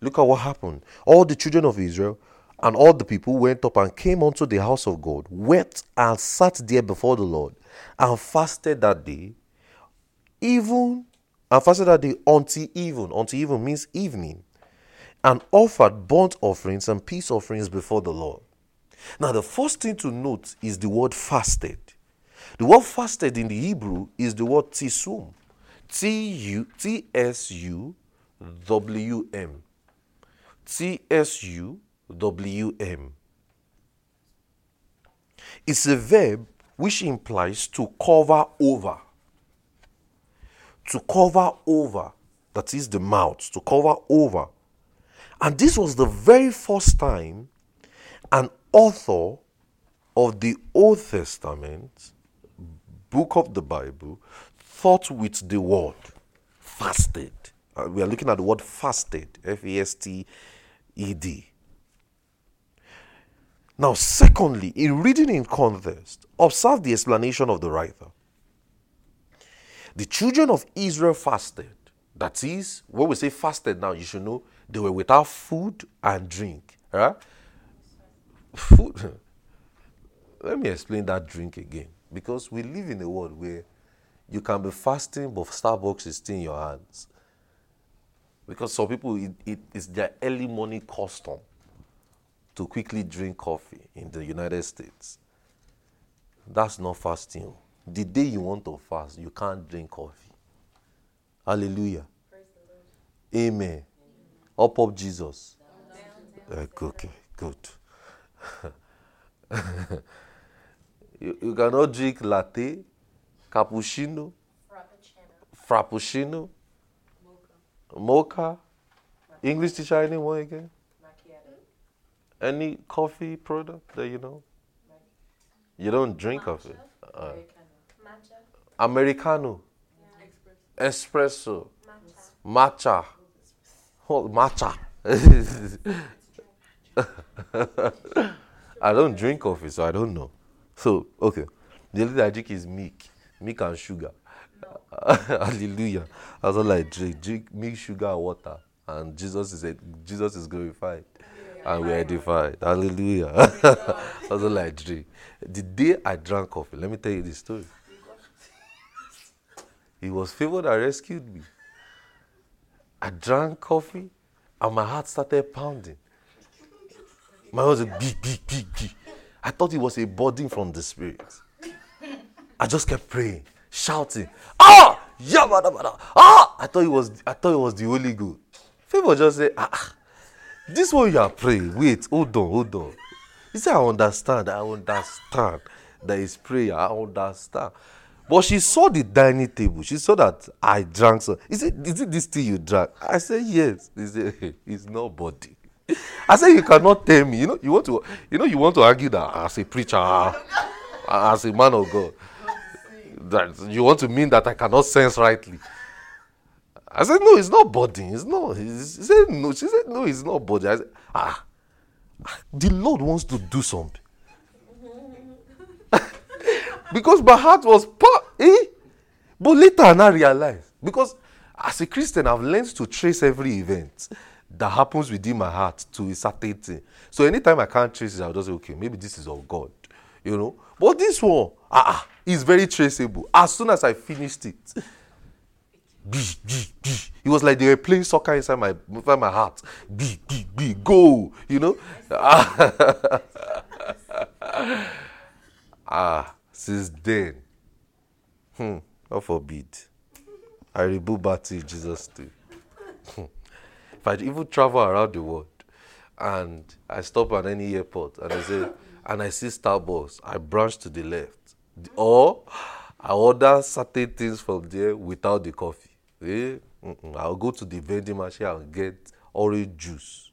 Speaker 1: Look at what happened. All the children of Israel and all the people went up and came unto the house of God, wept and sat there before the Lord, and fasted that day, even and fasted that day until even. Until even means evening, and offered burnt offerings and peace offerings before the Lord. Now, the first thing to note is the word fasted. The word fasted in the Hebrew is the word tisum. T U T S U W M. T S U WM. It's a verb which implies to cover over. To cover over, that is the mouth, to cover over. And this was the very first time an author of the Old Testament, book of the Bible, thought with the word fasted. Uh, we are looking at the word fasted, F A S T E D. Now, secondly, in reading in context, observe the explanation of the writer. The children of Israel fasted. That is, when we say fasted now, you should know they were without food and drink. Right? Food. [laughs] Let me explain that drink again. Because we live in a world where you can be fasting, but Starbucks is still in your hands. Because some people, it, it is their early morning custom to quickly drink coffee in the United States. That's not fasting. The day you want to fast, you can't drink coffee. Hallelujah. Amen. Up up Jesus. Uh, okay, good. [laughs] you, you cannot drink latte, cappuccino, frappuccino, frappuccino mocha. mocha. English teacher, anyone again? Any coffee product that you know? You don't drink Matcha. coffee? Uh, Americano. Yeah. Espresso. Matcha. Matcha. matcha. [laughs] I don't drink coffee, so I don't know. So, okay. The only thing I drink is milk. Milk and sugar. No. [laughs] Hallelujah. That's all I drink. Drink milk, sugar, water. And Jesus is a, Jesus is glorified and we are edified. Hallelujah. [laughs] That's all I drink. The day I drank coffee, let me tell you this story. It was favor that rescued me. I drank coffee and my heart started pounding. My heart was a big, big, big, big. I thought it was a burden from the spirit. I just kept praying, shouting, ah, yeah, ah. I thought it was, I thought it was the Holy Ghost. Favor just said, ah, this one you are praying. Wait, hold on, hold on. He said, I understand, I understand. There is prayer, I understand. But she saw the dining table. She saw that I drank some. He said, Is it this tea you drank? I said, Yes. He said, hey, It's nobody. I said, You cannot tell me. You know, you want to you know, you want to argue that as a preacher, as a man of God. That you want to mean that I cannot sense rightly. I said, no, it's not budding. It's not. He said, no. She said, no, it's not budding. I said, ah, the Lord wants to do something. [laughs] because my heart was, pa- eh? But later I realized, because as a Christian, I've learned to trace every event that happens within my heart to a certain thing. So anytime I can't trace it, I'll just say, okay, maybe this is of God. You know? But this one, ah, ah is very traceable. As soon as I finished it, it was like they were playing soccer inside my inside my heart. [laughs] Go. You know? [laughs] ah, since then, hmm, God forbid. I back to Jesus too. [laughs] if I even travel around the world and I stop at any airport and I say and I see Starbucks, I branch to the left. Or I order certain things from there without the coffee. Eh? I'll go to the vending machine and get orange juice.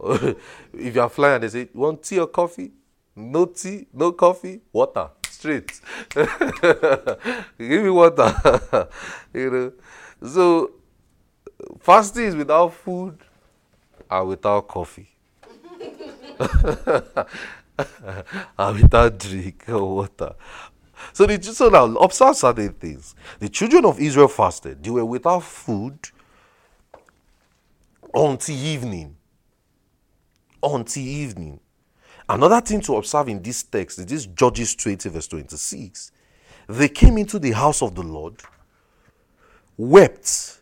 Speaker 1: [laughs] if you are flying they say, want tea or coffee? No tea, no coffee, water, straight. [laughs] Give me water. [laughs] you know. So fasting is without food and without coffee. and without drink or water. So, the, so now observe certain things. The children of Israel fasted. They were without food until evening. Until evening. Another thing to observe in this text is this Judges 20, verse 26. They came into the house of the Lord, wept,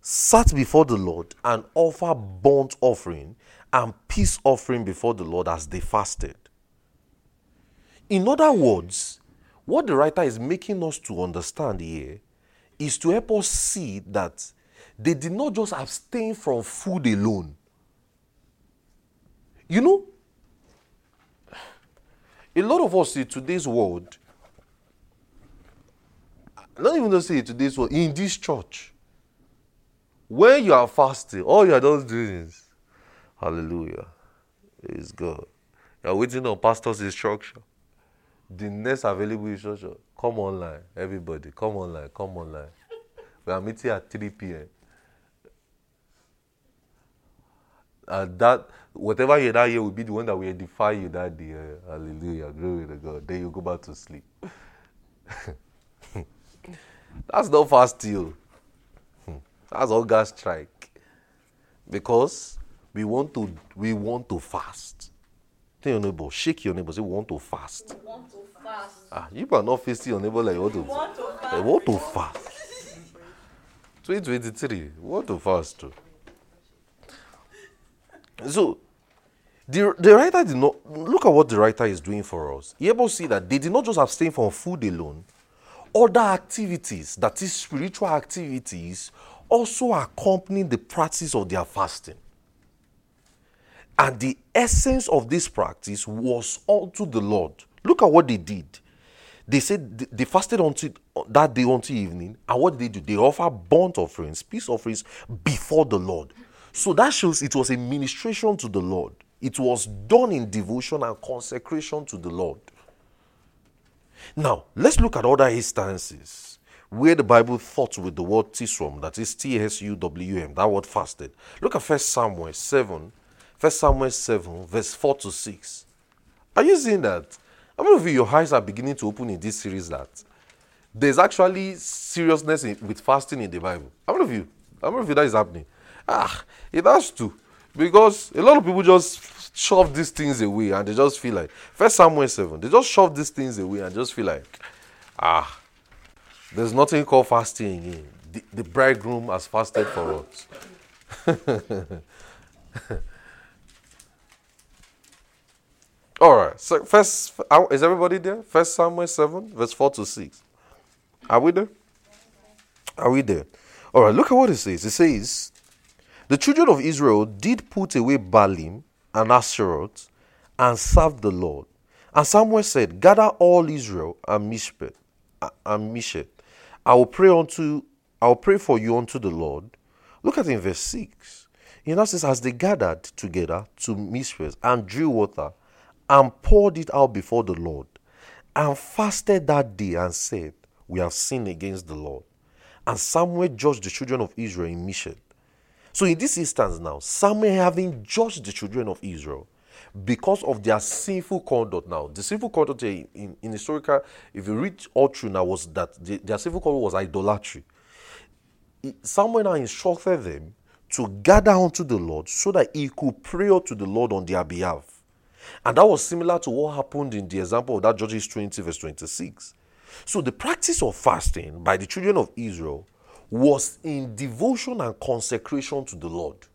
Speaker 1: sat before the Lord, and offered burnt offering and peace offering before the Lord as they fasted. In other words, what the writer is making us to understand here is to help us see that they did not just abstain from food alone. You know, a lot of us in today's world, not even to say today's world, in this church, when you are fasting, all you are just doing is, hallelujah, is God. You're waiting on pastor's instruction. The next available instruction, come online, everybody, come online, come online. We are meeting at 3 p.m. And that whatever you that year will be the one that will edify you that day. Hallelujah. Glory to God. Then you go back to sleep. [laughs] That's not fast you. That's all gas strike. Because we want to we want to fast. Tell your neighbor, shake your neighbor, say we want to fast.
Speaker 2: We want to fast.
Speaker 1: Ah, you are not facing your neighbor like you want to,
Speaker 2: We want to fast.
Speaker 1: you want to fast. 2023, we want to fast too. So the, the writer did not look at what the writer is doing for us. You able to see that they did not just abstain from food alone, other activities, that is spiritual activities, also accompany the practice of their fasting. And the essence of this practice was unto the Lord. Look at what they did. They said they fasted until uh, that day until evening, and what did they do? They offer burnt offerings, peace offerings before the Lord. So that shows it was a ministration to the Lord. It was done in devotion and consecration to the Lord. Now, let's look at other instances where the Bible thought with the word tiswam, that is T S U W M, that word fasted. Look at 1 Samuel 7, 1 Samuel 7, verse 4 to 6. Are you seeing that? How many of you, your eyes are beginning to open in this series that there's actually seriousness in, with fasting in the Bible? How many of you? How many of you that is happening? Ah, it has to. Because a lot of people just shove these things away and they just feel like, First Samuel 7, they just shove these things away and just feel like, ah, there's nothing called fasting again. The, the bridegroom has fasted for us. [laughs] All right. So first, uh, is everybody there? First Samuel seven, verse four to six. Are we there? Are we there? All right. Look at what it says. It says, "The children of Israel did put away Baalim and Ashtaroth, and served the Lord. And Samuel said, Gather all Israel and Mishpet and Mishet. I will pray unto, I will pray for you unto the Lord." Look at in verse six. He now says, As they gathered together to Mishpet and drew water and poured it out before the Lord, and fasted that day and said, We have sinned against the Lord. And Samuel judged the children of Israel in Mishet. So in this instance now, Samuel having judged the children of Israel because of their sinful conduct now. The sinful conduct in, in, in historical, if you read all through now, was that the, their sinful conduct was idolatry. Samuel now instructed them to gather unto the Lord so that he could pray unto the Lord on their behalf. And that was similar to what happened in the example of that Judges 20, verse 26. So the practice of fasting by the children of Israel was in devotion and consecration to the Lord.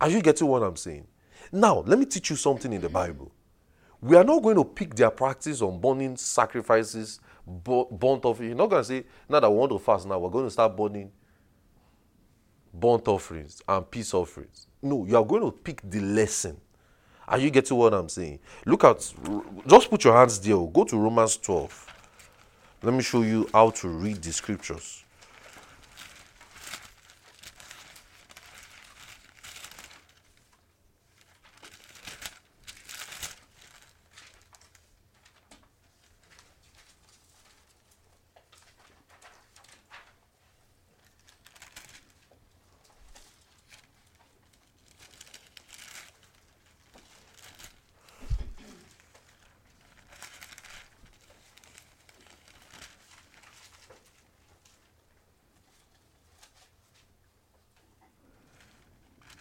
Speaker 1: Are you getting what I'm saying? Now, let me teach you something in the Bible. We are not going to pick their practice on burning sacrifices, bu- burnt offering. You're not going to say, now that we want to fast now, we're going to start burning burnt offerings and peace offerings. No, you are going to pick the lesson. Are you getting what I'm saying? Look at, just put your hands there. Go to Romans 12. Let me show you how to read the scriptures.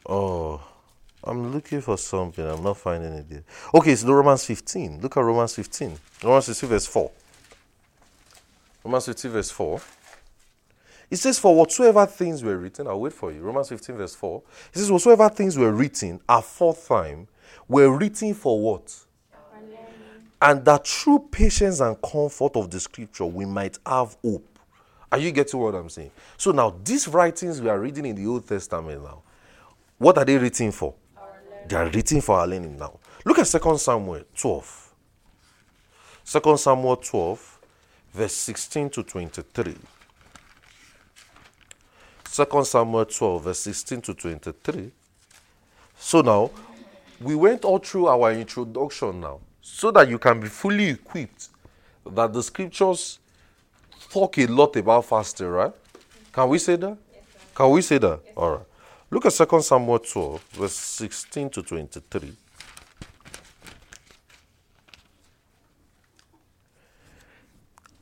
Speaker 1: Oh, I'm looking for something. I'm not finding it there. Okay, it's the Romans 15. Look at Romans 15. Romans 15, verse 4. Romans 15, verse 4. It says, For whatsoever things were written, I'll wait for you. Romans 15, verse 4. It says, Whatsoever things were written aforetime were written for what? And that through patience and comfort of the scripture we might have hope. Are you getting what I'm saying? So now, these writings we are reading in the Old Testament now, what are they written for? They are written for our learning now. Look at 2 Samuel 12. 2 Samuel 12, verse 16 to 23. 2 Samuel 12, verse 16 to 23. So now, we went all through our introduction now so that you can be fully equipped that the scriptures talk a lot about fasting, right? Can we say that? Yes, Can we say that? Yes, all right. Look at 2 Samuel 12, verse 16 to 23.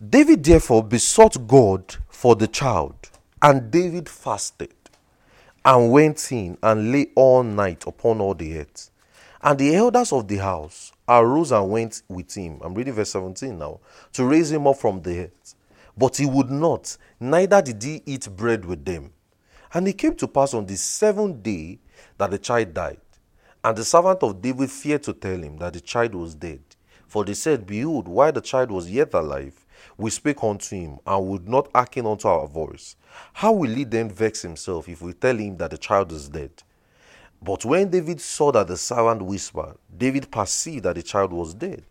Speaker 1: David therefore besought God for the child, and David fasted and went in and lay all night upon all the earth. And the elders of the house arose and went with him. I'm reading verse 17 now. To raise him up from the earth. But he would not, neither did he eat bread with them. And it came to pass on the seventh day that the child died. And the servant of David feared to tell him that the child was dead. For they said, Behold, while the child was yet alive, we spake unto him, and would not hearken unto our voice. How will he then vex himself if we tell him that the child is dead? But when David saw that the servant whispered, David perceived that the child was dead.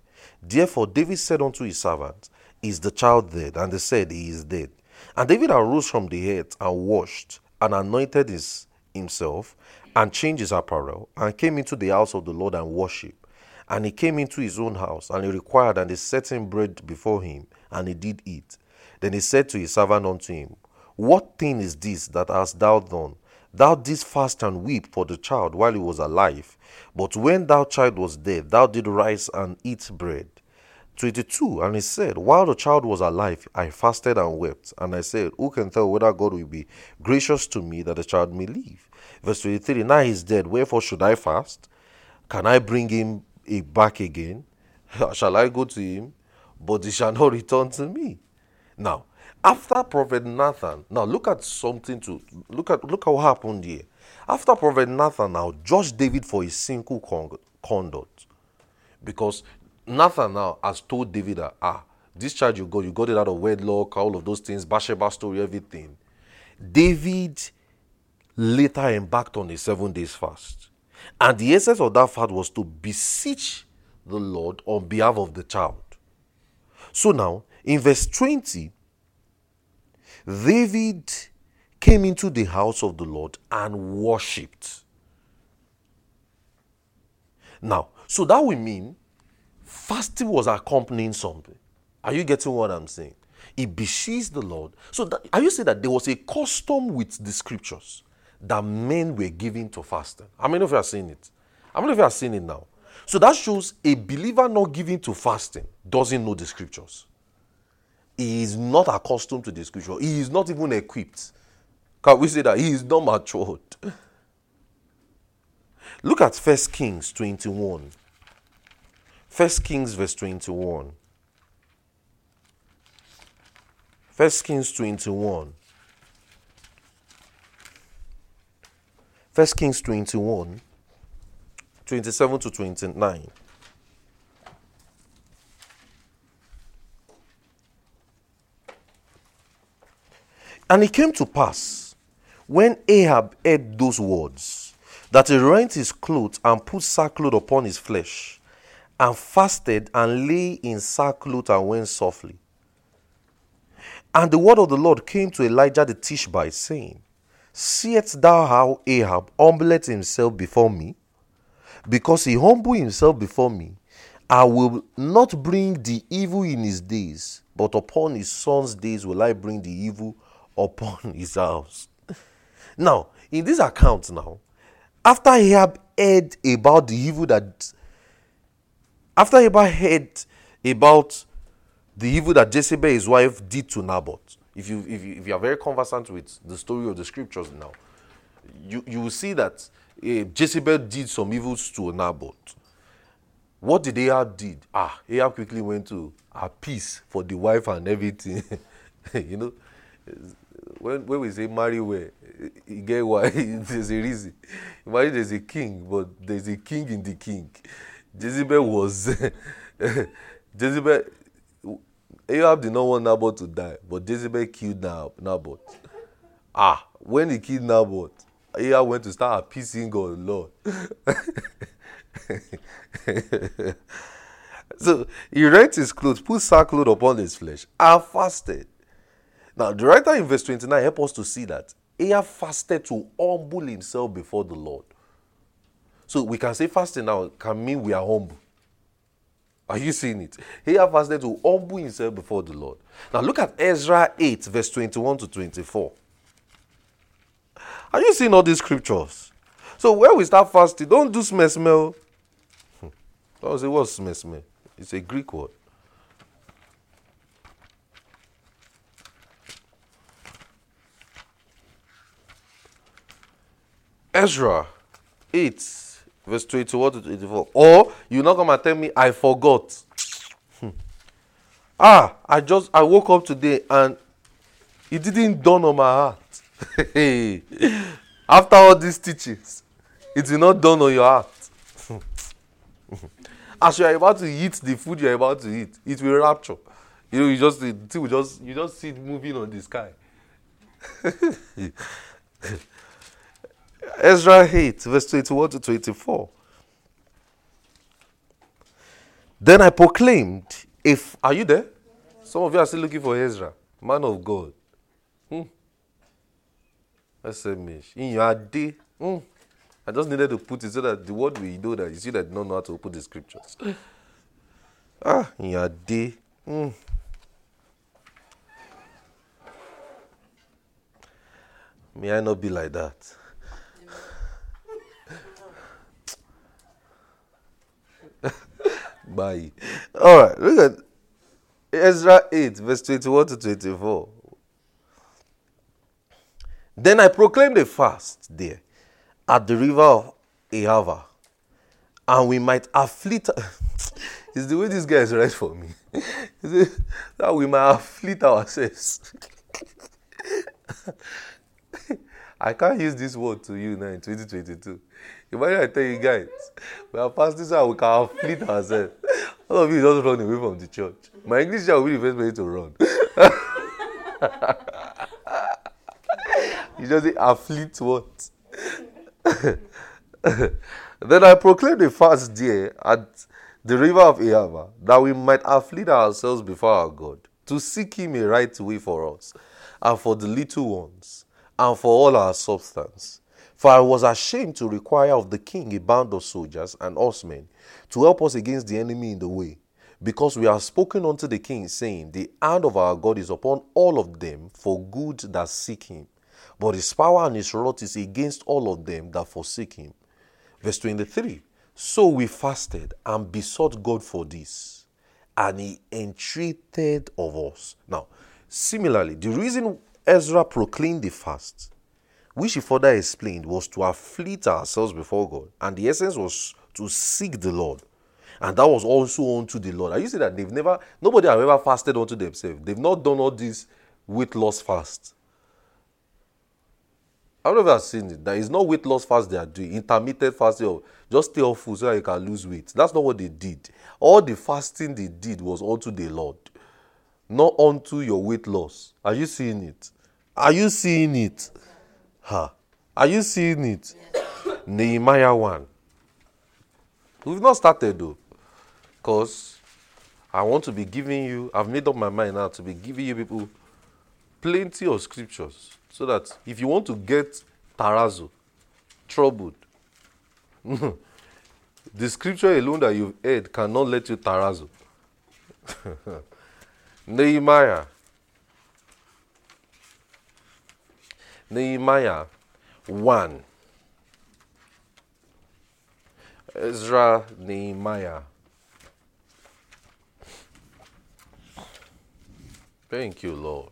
Speaker 1: Therefore David said unto his servant, Is the child dead? And they said, He is dead. And David arose from the earth and washed and anointed his, himself and changed his apparel and came into the house of the Lord and worshipped. And he came into his own house and he required and they set him bread before him and he did eat. Then he said to his servant unto him, What thing is this that hast thou done? Thou didst fast and weep for the child while he was alive. But when thou child was dead, thou did rise and eat bread. 22 And he said, While the child was alive, I fasted and wept. And I said, Who can tell whether God will be gracious to me that the child may live? Verse 23 Now he is dead, wherefore should I fast? Can I bring him eh, back again? [laughs] Shall I go to him? But he shall not return to me. Now, after Prophet Nathan, now look at something to look at look at what happened here. After Prophet Nathan now judged David for his sinful conduct. Because Nathan now has told David that ah, this child you got, you got it out of wedlock, all of those things, Bathsheba story, everything. David later embarked on a seven days fast. And the essence of that fast was to beseech the Lord on behalf of the child. So now, in verse 20, David came into the house of the Lord and worshipped. Now, so that would mean fasting was accompanying something. Are you getting what I'm saying? It beseeched the Lord. So, that, are you saying that there was a custom with the scriptures that men were giving to fasting? How many of you are seeing it? How many of you are seeing it now? So that shows a believer not giving to fasting doesn't know the scriptures. He is not accustomed to the scripture. He is not even equipped. Can we say that? He is not matured. [laughs] Look at First Kings 21. First Kings verse 21. First Kings 21. First Kings 21. 27 to 29. And it came to pass, when Ahab heard those words, that he rent his clothes and put sackcloth upon his flesh, and fasted and lay in sackcloth and went softly. And the word of the Lord came to Elijah the Tishbite, saying, Seest thou how Ahab humbled himself before me? Because he humbled himself before me, I will not bring the evil in his days, but upon his son's days will I bring the evil upon [laughs] his house. Now, in this account now, after Ahab heard about the evil that after Ahab heard about the evil that Jezebel, his wife, did to Naboth, if you, if you if you are very conversant with the story of the scriptures now, you, you will see that uh, Jezebel did some evils to Naboth. What did Ahab did? Ah, Ahab quickly went to appease for the wife and everything. [laughs] you know, when when we say marry where, you get why [laughs] there's a reason. Imagine there's a king, but there's a king in the king. Jezebel was [laughs] Jezebel. Ahab did not want Naboth to die, but Jezebel killed Naboth. Ah, when he killed Naboth, Ahab went to start appeasing God, Lord. [laughs] so he rent his clothes, put sackcloth upon his flesh, and fasted. Now, the writer in verse 29 help us to see that Ahab fasted to humble himself before the Lord. So we can say fasting now can mean we are humble. Are you seeing it? He has fasted to humble himself before the Lord. Now look at Ezra 8, verse 21 to 24. Are you seeing all these scriptures? So when we start fasting, don't do smell smell. Hmm. Don't say what's smell smell. It's a Greek word. Ezra 8, verse 21 to 24. Or you not and tell me I forgot. Hmm. ah, I just I woke up today and it didn't dawn on my heart. [laughs] After all these teachings, it will not dawn on your heart. As you are about to eat the food you are about to eat, it will rapture. You know, you just the thing will just you just see it moving on the sky. [laughs] Ezra 8, verse 21 to 24. Then I proclaimed, if are you there? Some of you are still looking for Ezra, man of God. Hmm. In your day. Hmm. I just needed to put it so that the word we know that you see that don't know how to open the scriptures. ah, in your day. Hmm. May I not be like that? [laughs] Bye. All right, look at Ezra 8, verse 21 to 24. Then I proclaimed a fast there at the river of Ahava, and we might afflict. [laughs] it's the way this guy is right for me. [laughs] that we might afflict ourselves. I can't use this word to you now in 2022. Imagine I tell you guys, we are fasting so we can afflict ourselves. All of you just run away from the church. My English child will be the first way to run. [laughs] you just say, afflict what? [laughs] then I proclaimed a fast day at the river of Ahava, that we might afflict ourselves before our God, to seek Him a right way for us, and for the little ones, and for all our substance for I was ashamed to require of the king a band of soldiers and horsemen to help us against the enemy in the way, because we have spoken unto the king, saying, The hand of our God is upon all of them for good that seek him, but his power and his wrath is against all of them that forsake him. Verse 23 So we fasted and besought God for this, and he entreated of us. Now, similarly, the reason Ezra proclaimed the fast which he further explained was to afflict ourselves before God. And the essence was to seek the Lord. And that was also unto the Lord. Used to say that they've never, nobody have ever fasted unto themselves. They've not done all this weight loss fast. I've seen it. That is not weight loss fast they are doing. Intermittent fasting or just stay off food so that you can lose weight. That's not what they did. All the fasting they did was unto the Lord, not unto your weight loss. Are you seeing it? Are you seeing it? Ha. Are you seeing it? Nehemiah 1. We've not started though. Because I want to be giving you, I've made up my mind now to be giving you people plenty of scriptures. So that if you want to get tarazo, troubled, [laughs] the scripture alone that you've heard cannot let you tarazo. [laughs] Nehemiah Nehemiah 1. Ezra, Nehemiah. Thank you, Lord.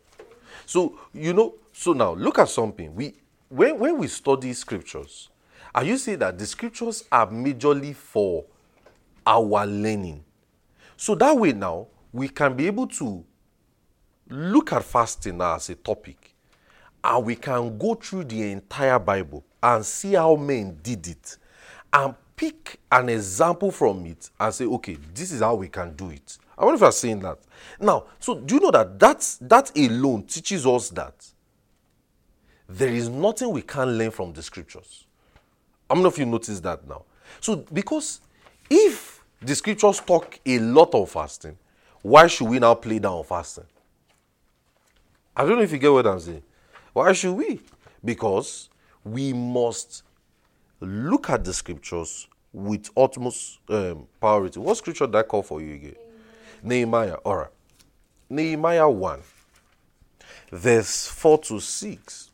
Speaker 1: So, you know, so now look at something. We when, when we study scriptures, are you see that the scriptures are majorly for our learning? So that way now we can be able to look at fasting as a topic and we can go through the entire Bible and see how men did it and pick an example from it and say, okay, this is how we can do it. I wonder if you're saying that. Now, so do you know that that's, that alone teaches us that there is nothing we can learn from the scriptures? I don't know if you notice that now. So, because if the scriptures talk a lot of fasting, why should we now play down fasting? I don't know if you get what I'm saying. Why should we? Because we must look at the scriptures with utmost um, priority. What scripture did I call for you again? Nehemiah. All right. Nehemiah 1, verse 4 to 6.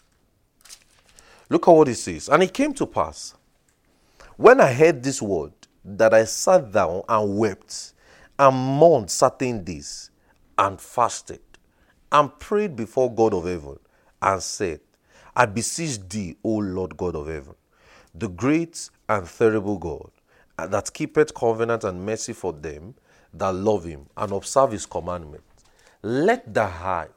Speaker 1: Look at what it says. And it came to pass, when I heard this word, that I sat down and wept and mourned certain days and fasted and prayed before God of heaven and said, I beseech thee, O Lord God of heaven, the great and terrible God, that keepeth covenant and mercy for them that love him and observe his commandments. Let the eye,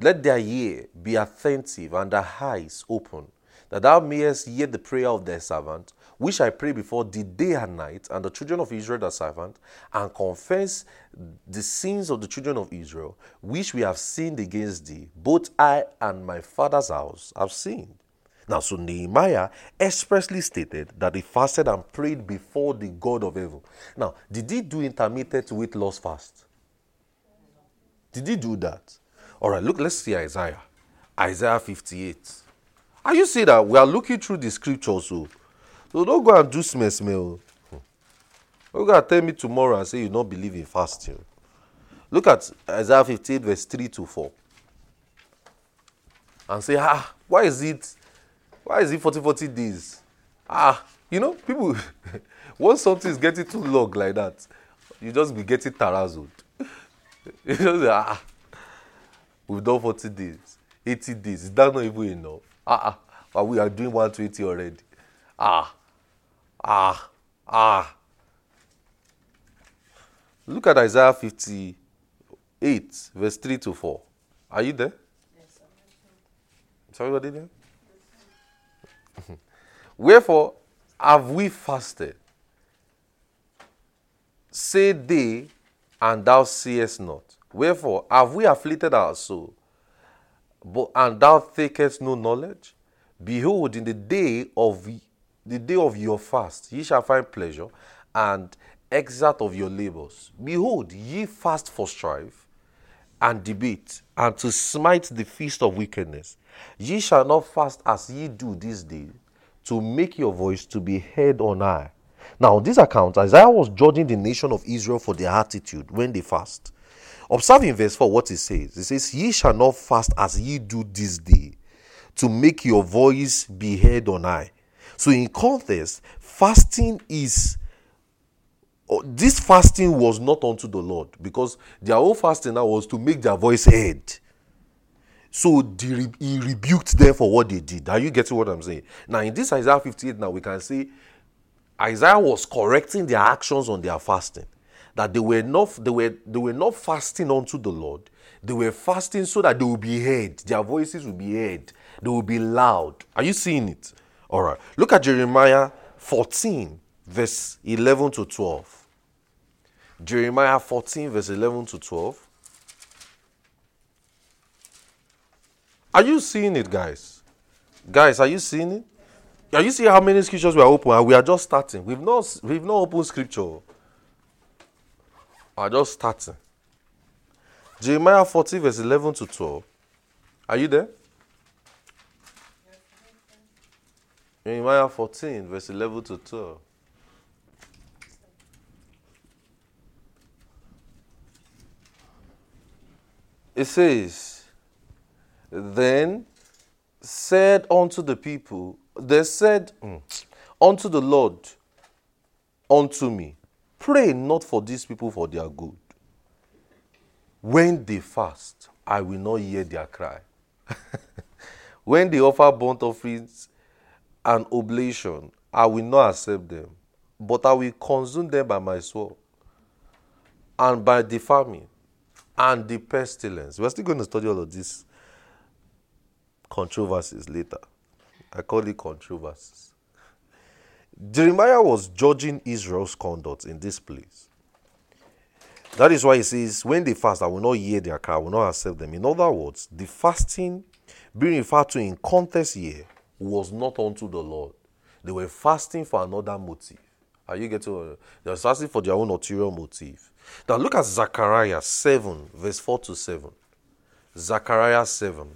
Speaker 1: let their ear be attentive and their eyes open, that thou mayest hear the prayer of thy servant, which I pray before thee day and night, and the children of Israel thy servant, and confess the sins of the children of Israel, which we have sinned against thee. Both I and my father's house have sinned. Now, so Nehemiah expressly stated that he fasted and prayed before the God of heaven. Now, did he do intermittent weight loss fast? Did he do that? All right, look, let's see Isaiah. Isaiah 58. Are you see that we are looking through the scriptures? So, so don't go and do smell smell. Don't go and tell me tomorrow and say you don't believe in fasting. Look at Isaiah 58, verse 3 to 4. And say, ah, why is it why is it 40 40 days? Ah, you know, people, [laughs] once something is getting too long like that, you just be getting tarazzled. [laughs] you just say, ah, we've done 40 days, 80 days. Is that not even enough? Ah, ah, but we are doing 120 already. Ah, ah, ah. Look at Isaiah 58, verse 3 to 4. Are you there? Yes, Is everybody there? Wherefore have we fasted? Say they, and thou seest not. Wherefore have we afflicted our soul, but and thou takest no knowledge? Behold, in the day of the day of your fast, ye shall find pleasure and exert of your labors. Behold, ye fast for strife and debate, and to smite the feast of wickedness. Ye shall not fast as ye do this day, to make your voice to be heard on high. Now, on this account, Isaiah was judging the nation of Israel for their attitude when they fast. Observe in verse 4 what it says. It says, Ye shall not fast as ye do this day, to make your voice be heard on high. So, in context, fasting is oh, this fasting was not unto the Lord because their own fasting now was to make their voice heard. So the, he rebuked them for what they did. Are you getting what I'm saying? Now, in this Isaiah 58, now we can see Isaiah was correcting their actions on their fasting. That they were not they were they were not fasting unto the Lord. They were fasting so that they will be heard. Their voices will be heard. They will be loud. Are you seeing it? All right. Look at Jeremiah 14, verse 11 to 12. Jeremiah 14, verse 11 to 12. Are you seeing it, guys? Guys, are you seeing it? Are you seeing how many scriptures we are open we are just starting? We've not we've not opened scripture. Are just starting. Jeremiah 14, verse 11 to 12. Are you there? Jeremiah 14, verse 11 to 12. It says, then said unto the people, they said mm, unto the Lord, unto me, pray not for these people for their good. When they fast, I will not hear their cry. [laughs] when they offer burnt offerings and oblation, I will not accept them, but I will consume them by my sword and by the famine and the pestilence. We're still going to study all of this controversies later. I call it controversies. Jeremiah was judging Israel's conduct in this place. That is why he says, When they fast, I will not hear their cry, I will not accept them. In other words, the fasting being referred to in context here was not unto the Lord. They were fasting for another motive. Are you getting it? They were fasting for their own ulterior motive. Now look at Zechariah 7, verse 4 to 7. Zechariah 7.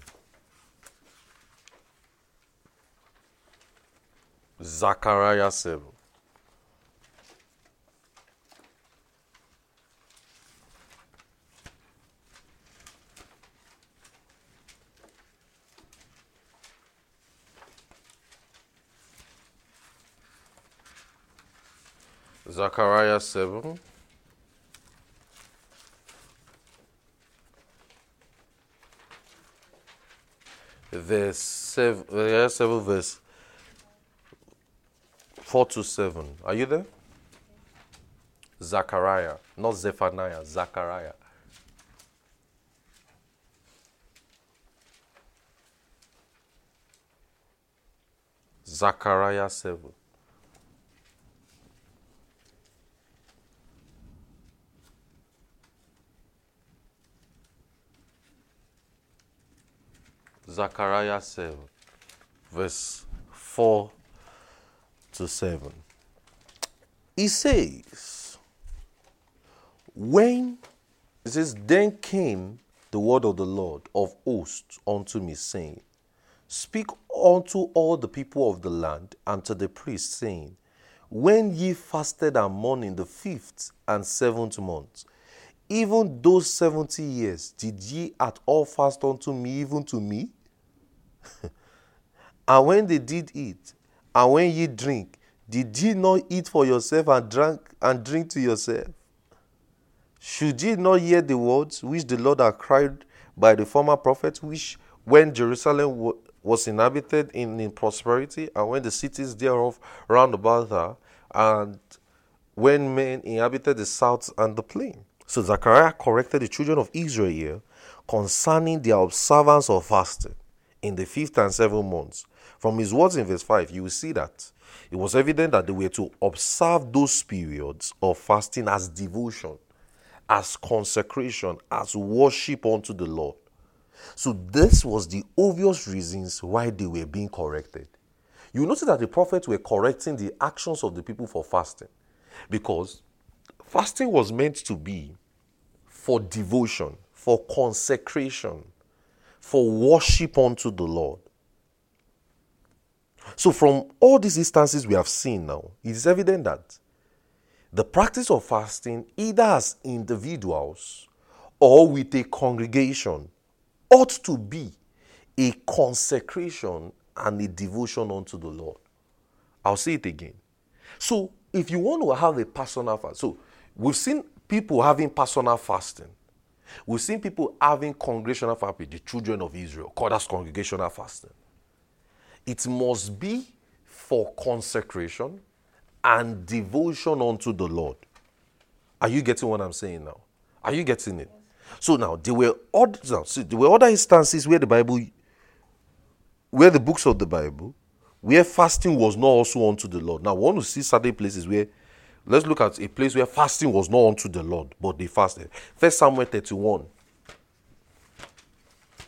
Speaker 1: Zechariah 7. Zechariah 7. Verse 7, uh, Zechariah 7, verse 4 to 7. Are you there? Zechariah, not Zephaniah, Zechariah. Zechariah 7. Zechariah 7, verse 4 to 7. He says, When, it says, then came the word of the Lord of hosts unto me, saying, Speak unto all the people of the land and to the priests, saying, When ye fasted and mourned in the fifth and seventh month, even those seventy years, did ye at all fast unto me, even to me? [laughs] and when they did eat, and when ye drink, did ye not eat for yourself and drink and drink to yourself? Should ye not hear the words which the Lord had cried by the former prophets, which when Jerusalem was inhabited in, in prosperity, and when the cities thereof round about her, and when men inhabited the south and the plain? So Zechariah corrected the children of Israel concerning their observance of fasting in the fifth and seventh months. From his words in verse 5, you will see that it was evident that they were to observe those periods of fasting as devotion, as consecration, as worship unto the Lord. So, this was the obvious reasons why they were being corrected. You notice that the prophets were correcting the actions of the people for fasting because fasting was meant to be for devotion, for consecration, for worship unto the Lord. So, from all these instances we have seen now, it is evident that the practice of fasting, either as individuals or with a congregation, ought to be a consecration and a devotion unto the Lord. I'll say it again. So, if you want to have a personal fast, so we've seen people having personal fasting. We've seen people having congregational fasting, the children of Israel, called as congregational fasting it must be for consecration and devotion unto the Lord. Are you getting what I'm saying now? Are you getting it? So now there were other there were other instances where the Bible, where the books of the Bible, where fasting was not also unto the Lord. Now, we want to see certain places where let's look at a place where fasting was not unto the Lord, but they fasted. First Samuel 31.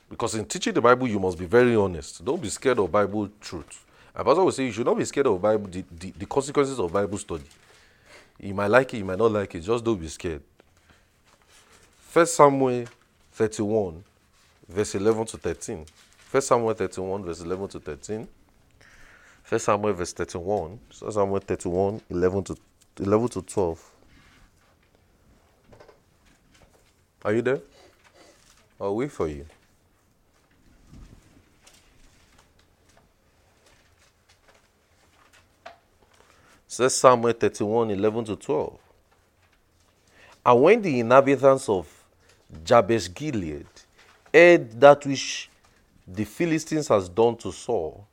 Speaker 1: Because in teaching the Bible, you must be very honest. Don't be scared of Bible truth. And Pastor will say you should not be scared of Bible, the, the, the consequences of Bible study. You might like it, you might not like it. Just don't be scared. First Samuel 31, verse 11 to 13. First Samuel 31, verse 11 to 13. First Samuel verse 31. First Samuel 31, 11 to 11 to 12. Are you there? I'll wait for you. says Samuel 31 11 to 12. And when the inhabitants of Jabesh Gilead heard that which the Philistines has done to Saul,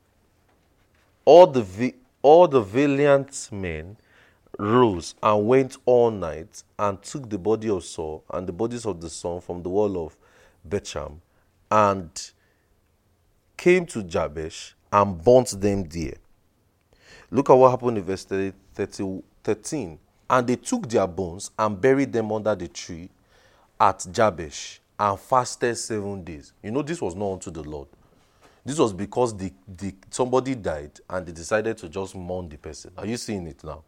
Speaker 1: all the, all the valiant men rose and went all night and took the body of Saul and the bodies of the son from the wall of Bethshan and came to Jabesh and burnt them there. Look at what happened in verse 30, 30, 13. And they took their bones and buried them under the tree at Jabesh and fasted seven days. You know, this was not unto the Lord. This was because the, the, somebody died and they decided to just mourn the person. Are you seeing it now?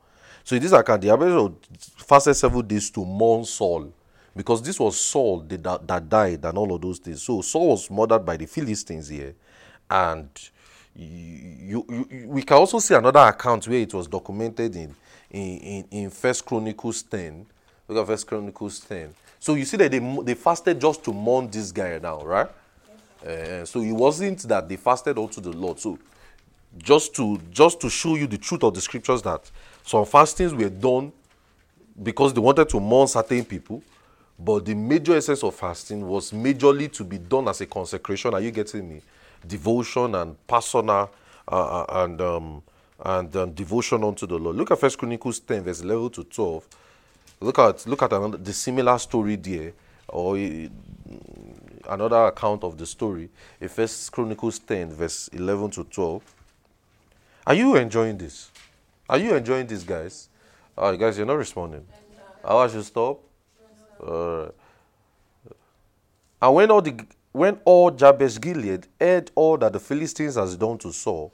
Speaker 1: So in this account, the Abish fasted seven days to mourn Saul. Because this was Saul that, that died and all of those things. So Saul was murdered by the Philistines here. And you, you, you, we can also see another account where it was documented in in, in, in First Chronicles 10. Look at First Chronicles 10. So you see that they, they fasted just to mourn this guy now, right? Uh, so it wasn't that they fasted unto the Lord. So just to just to show you the truth of the scriptures that some fastings were done because they wanted to mourn certain people, but the major essence of fasting was majorly to be done as a consecration. Are you getting me? Devotion and personal uh, uh and um, and um, devotion unto the Lord. Look at First Chronicles 10, verse 11 to 12. Look at look at another, the similar story there, or uh, another account of the story in First Chronicles 10, verse 11 to 12. Are you enjoying this? Are you enjoying this, guys? All right, guys, you're not responding. I should stop? Uh, and when all the when all Jabesh Gilead heard all that the Philistines has done to Saul,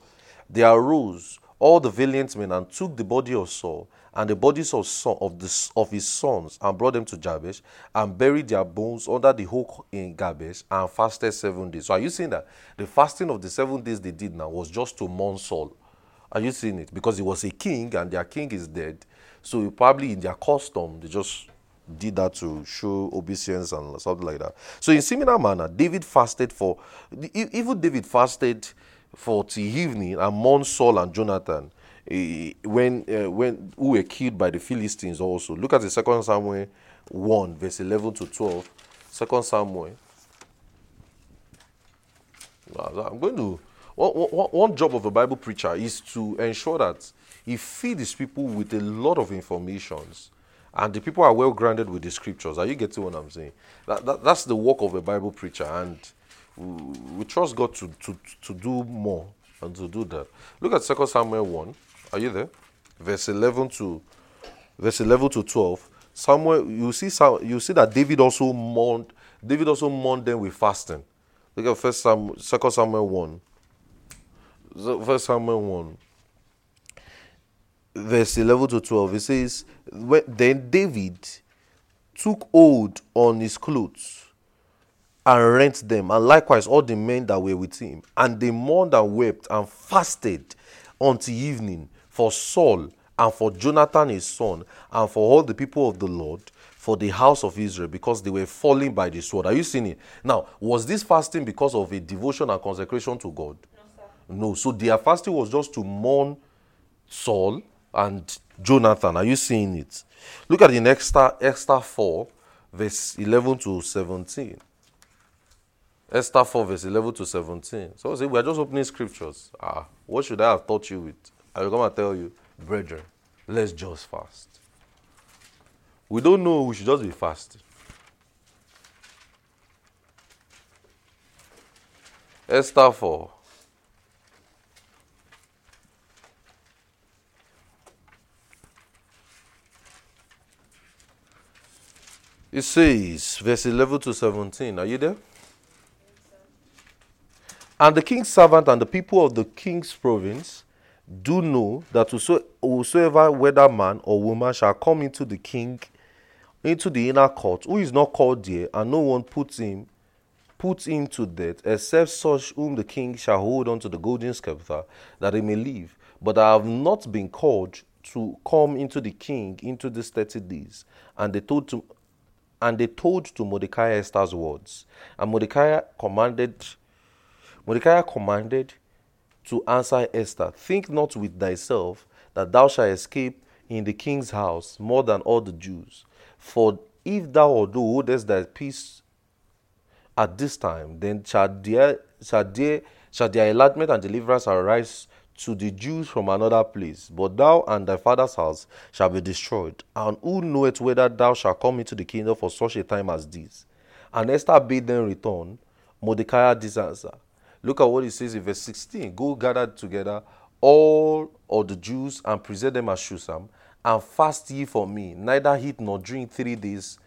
Speaker 1: they arose all the valiant men and took the body of Saul and the bodies of, son, of, the, of his sons and brought them to Jabesh and buried their bones under the oak in Jabesh and fasted seven days. So are you seeing that the fasting of the seven days they did now was just to mourn Saul? Are you seeing it? Because he was a king and their king is dead. So probably in their custom they just did that to show obeisance and something like that. So in similar manner, David fasted for even David fasted for till evening among Saul and Jonathan uh, when uh, when who were killed by the Philistines also. Look at the second Samuel 1, verse 11 to 12. Second Samuel. I'm going to one, job of a Bible preacher is to ensure that he feeds his people with a lot of informations and the people are well grounded with the scriptures. Are you getting what I'm saying? That, that, that's the work of a Bible preacher, and we trust God to, to, to do more and to do that. Look at 2 Samuel 1. Are you there? Verse 11 to verse 11 to 12. Samuel, you see, you see that David also mourned. David also mourned them with fasting. Look at First Samuel, 2 Samuel 1. First Samuel 1 verse 11 to 12 it says then david took hold on his clothes and rent them, and likewise all the men that were with him. And they mourned and wept and fasted until evening for Saul and for Jonathan his son and for all the people of the Lord for the house of Israel because they were falling by the sword. Are you seeing it? Now, was this fasting because of a devotion and consecration to God? No. So their fasting was just to mourn Saul and Jonathan. Are you seeing it? Look at the next Esther 4, verse 11 to 17. Esther 4, verse 11 to 17. So say, we are just opening scriptures. Ah, what should I have taught you with? I will come and tell you, brethren, let's just fast. We don't know, we should just be fasting. Esther 4. It says, verse 11 to 17. Are you there? And the king's servant and the people of the king's province do know that whosoever, whether man or woman, shall come into the king, into the inner court, who is not called there, and no one puts him, puts him to death, except such whom the king shall hold on to the golden scepter, that he may live. But I have not been called to come into the king into these thirty days. And they told to, and they told to Mordecai Esther's words. And Mordecai commanded Mordecai commanded to answer Esther, Think not with thyself that thou shalt escape in the king's house more than all the Jews. For if thou or thou holdest thy peace at this time, then shall there, shall there, shall their enlargement and deliverance arise to the Jews from another place. But thou and thy father's house shall be destroyed. And who knoweth whether thou shalt come into the kingdom for such a time as this? And Esther bade them return. Mordecai this answer. Look at what he says in verse 16 Go gather together all of the Jews and present them at Shushan, and fast ye for me, neither eat nor drink three days,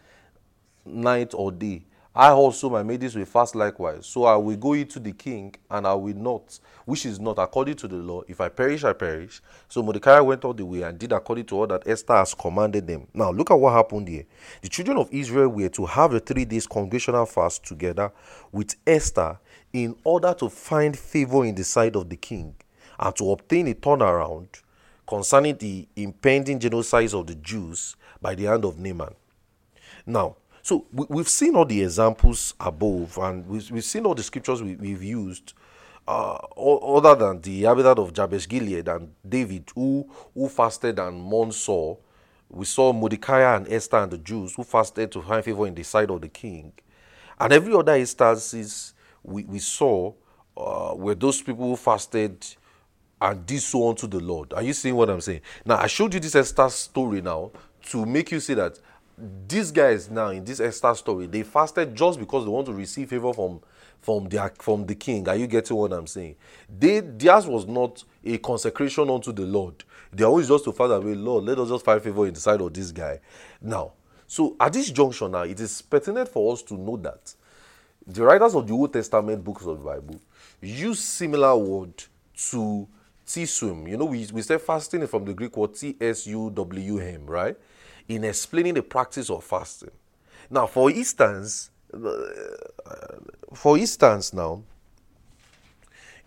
Speaker 1: night or day. I also, my maidens, will fast likewise. So I will go into the king, and I will not, which is not according to the law. If I perish, I perish. So Mordecai went all the way and did according to all that Esther has commanded them. Now, look at what happened here. The children of Israel were to have a three days congregational fast together with Esther in order to find favor in the sight of the king. and to obtain a turnaround concerning the impending genocide of the Jews by the hand of Naaman. Now, so we, have seen all the examples above, and we've, we've seen all the scriptures we, have used, uh, other than the habitat of Jabesh Gilead and David, who who fasted and mourned Saul. We saw Mordecai and Esther and the Jews who fasted to find favor in the sight of the king. And every other instances we, we saw uh, were those people who fasted and did so unto the Lord. Are you seeing what I'm saying? Now, I showed you this Esther story now to make you see that these guys now in this Esther story, they fasted just because they want to receive favor from from their from the king. Are you getting what I'm saying? They theirs was not a consecration unto the Lord. They always just to Father, away, Lord, let us just find favor in the side of this guy. Now, so at this junction now, it is pertinent for us to know that the writers of the Old Testament books of the Bible use similar word to tsum. You know, we, we say fasting from the Greek word T-S-U-W-M, right? In explaining the practice of fasting. Now, for instance, for instance now,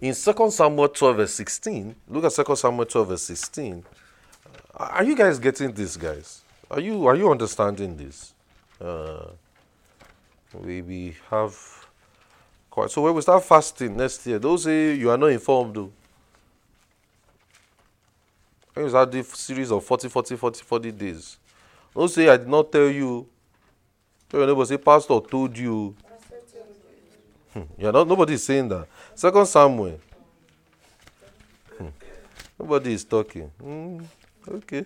Speaker 1: in 2 Samuel 12 verse 16, look at 2 Samuel 12 verse 16. Are you guys getting this, guys? Are you are you understanding this? Uh, we, we have quite so when we start fasting next year, those say you are not informed though. When we start the series of 40, 40, 40, 40 days. Don't say I did not tell you Tell your neighbor, say, Pastor told you. Hmm. Yeah, not, nobody is saying that. Second Samuel. Hmm. Nobody is talking. Hmm. Okay.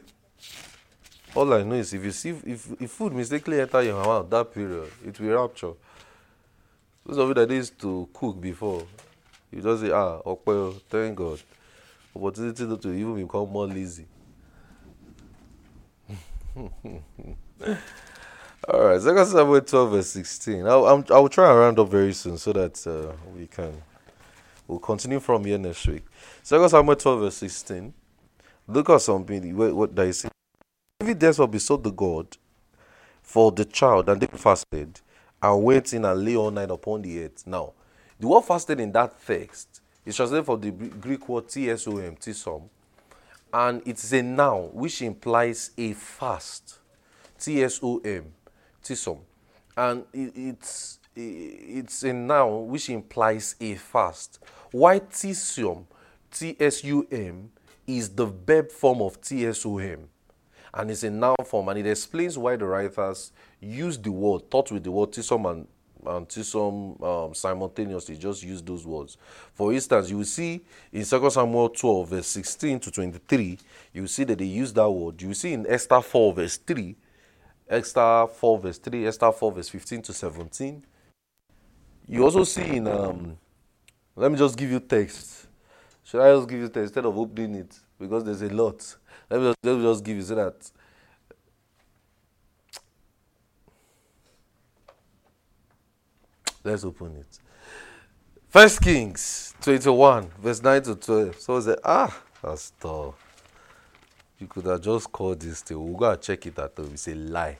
Speaker 1: All I know is if you see if, if food mistakenly enter your mouth that period, it will rupture. Those of you that used to cook before, you just say, ah, okay, thank God. Opportunity to even become more lazy. [laughs] All right, Second Samuel 12, verse 16. I'll, I'm, I'll try and round up very soon so that uh, we can. We'll continue from here next week. Second Samuel 12, verse 16. Look at something. What, what they say. David therefore besought the God for the child, and they fasted and went in and lay all night upon the earth. Now, the word fasted in that text is translated from the Greek word tsom, tsom, and it's a noun which implies a fast. T-S-O-M tsom, and it's it's a noun which implies a fast. Why tsum, T-S-U-M, is the verb form of T-S-O-M, and it's a noun form, and it explains why the writers use the word, taught with the word tsom and and tsom um, simultaneously, just use those words. For instance, you will see in 2 Samuel 12, verse 16 to 23, you will see that they use that word. You will see in Esther 4, verse 3, Esther 4 verse 3, Esther 4 verse 15 to 17. You also see in, um, let me just give you text. Should I just give you text instead of opening it? Because there's a lot. Let me just, let me just give you so that. Let's open it. First Kings 21, verse 9 to 12. So I said, ah, that's tough. You could have just called this thing. We'll go and check it home. It's a lie.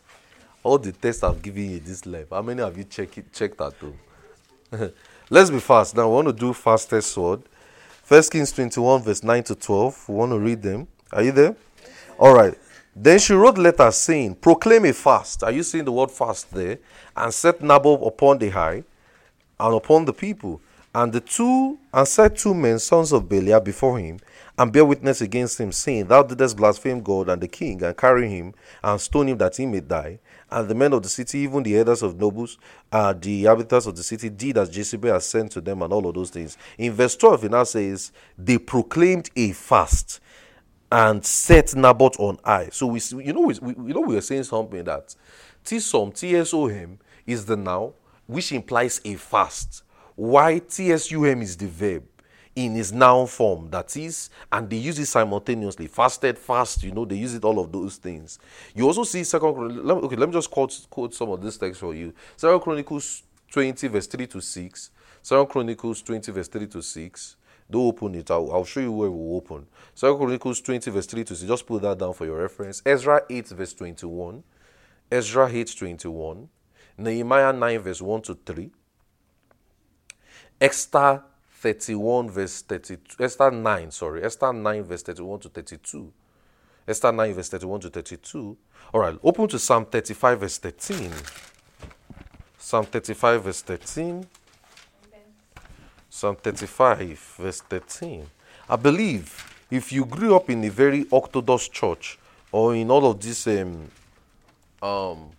Speaker 1: All the tests I've given you this life, how many have you check it, checked at home? [laughs] Let's be fast. Now, we want to do fastest sword. First Kings 21, verse 9 to 12. We want to read them. Are you there? All right. Then she wrote letters saying, Proclaim a fast. Are you seeing the word fast there? And set Naboth upon the high and upon the people. And the two and set two men, sons of Belial, before him, and bear witness against him, saying, Thou didst blaspheme God and the king, and carry him, and stone him that he may die. And the men of the city, even the elders of nobles, uh, the inhabitants of the city, did as Jezebel has sent to them, and all of those things. In verse 12, it now says, They proclaimed a fast and set Naboth on high. So we, you know, we, you know, we were saying something that Tsom, T-S-O-M, is the noun, which implies a fast. Why T-S-U-M is the verb in its noun form that is and they use it simultaneously fasted fast you know they use it all of those things you also see second okay let me just quote, quote some of this text for you second chronicles 20 verse 3 to 6 second chronicles 20 verse 3 to 6 don't open it I'll, I'll show you where we'll open second chronicles 20 verse 3 to 6 just put that down for your reference ezra 8 verse 21 ezra 8 21 nehemiah 9 verse 1 to 3 esther 31, verse 32. Esther 9, sorry. Esther 9, verse 31 to 32. Esther 9, verse 31 to 32. All right, open to Psalm 35, verse 13. Psalm 35, verse 13. Psalm 35, verse 13. I believe if you grew up in a very orthodox church or in all of this um, um,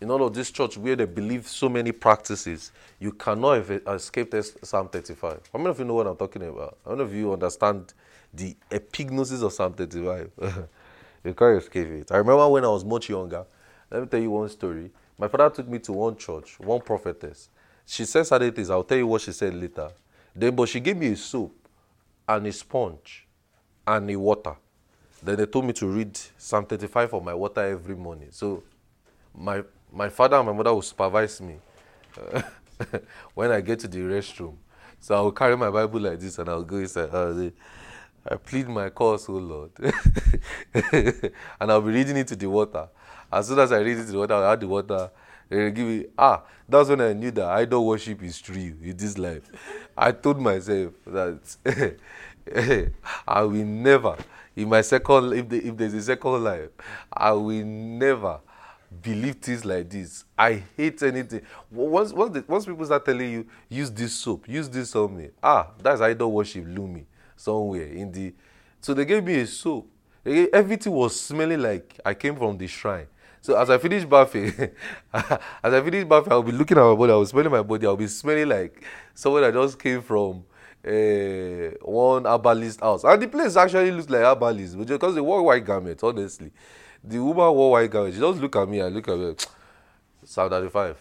Speaker 1: in all of this church where they believe so many practices, you cannot escape this Psalm 35. How many of you know what I'm talking about? How many of you understand the epignosis of Psalm 35? [laughs] you can't escape it. I remember when I was much younger. Let me tell you one story. My father took me to one church, one prophetess. She said certain things. I'll tell you what she said later. Then, but she gave me a soap and a sponge and a water. Then they told me to read Psalm 35 for my water every morning. So my my father and my mother will supervise me [laughs] when I get to the restroom. So I will carry my Bible like this and I'll go inside. Uh, I plead my cause, oh Lord. [laughs] and I'll be reading it to the water. As soon as I read it to the water, I'll add the water. They give me, ah, that's when I knew that idol worship is true in this life. I told myself that [laughs] I will never, in my second, if, the, if there's a second life, I will never believe things like this. I hate anything. Once, once, the, once people start telling you, use this soap, use this on me, ah, that's idol worship, Lumi, somewhere in the. So they gave me a soap. Everything was smelling like I came from the shrine. So as I finish bathing, [laughs] as I finish bathing, I'll be looking at my body, I'll be smelling my body, I'll be smelling like someone that just came from uh, one herbalist house. And the place actually looks like herbalist, because they wore white garments, honestly. The woman wore white garments. She just look at me and look at me. Psalm 35.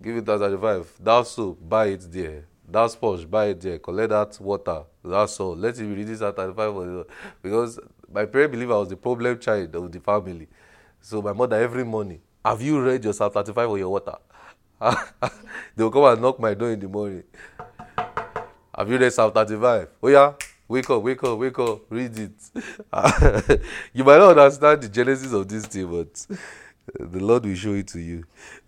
Speaker 1: Give it that 35. That soap, buy it there. That sponge, buy it there. Collect that water. That's all. Let him read this at 35. Because my parents believe I was the problem child of the family. So my mother every morning, have you read your Psalm 35 or your water? [laughs] they will come and knock my door in the morning. Have you read Psalm 35? Oh yeah? Wake up, wake up, wake up, read it. [laughs] you might not understand the genesis of this thing, but the Lord will show it to you.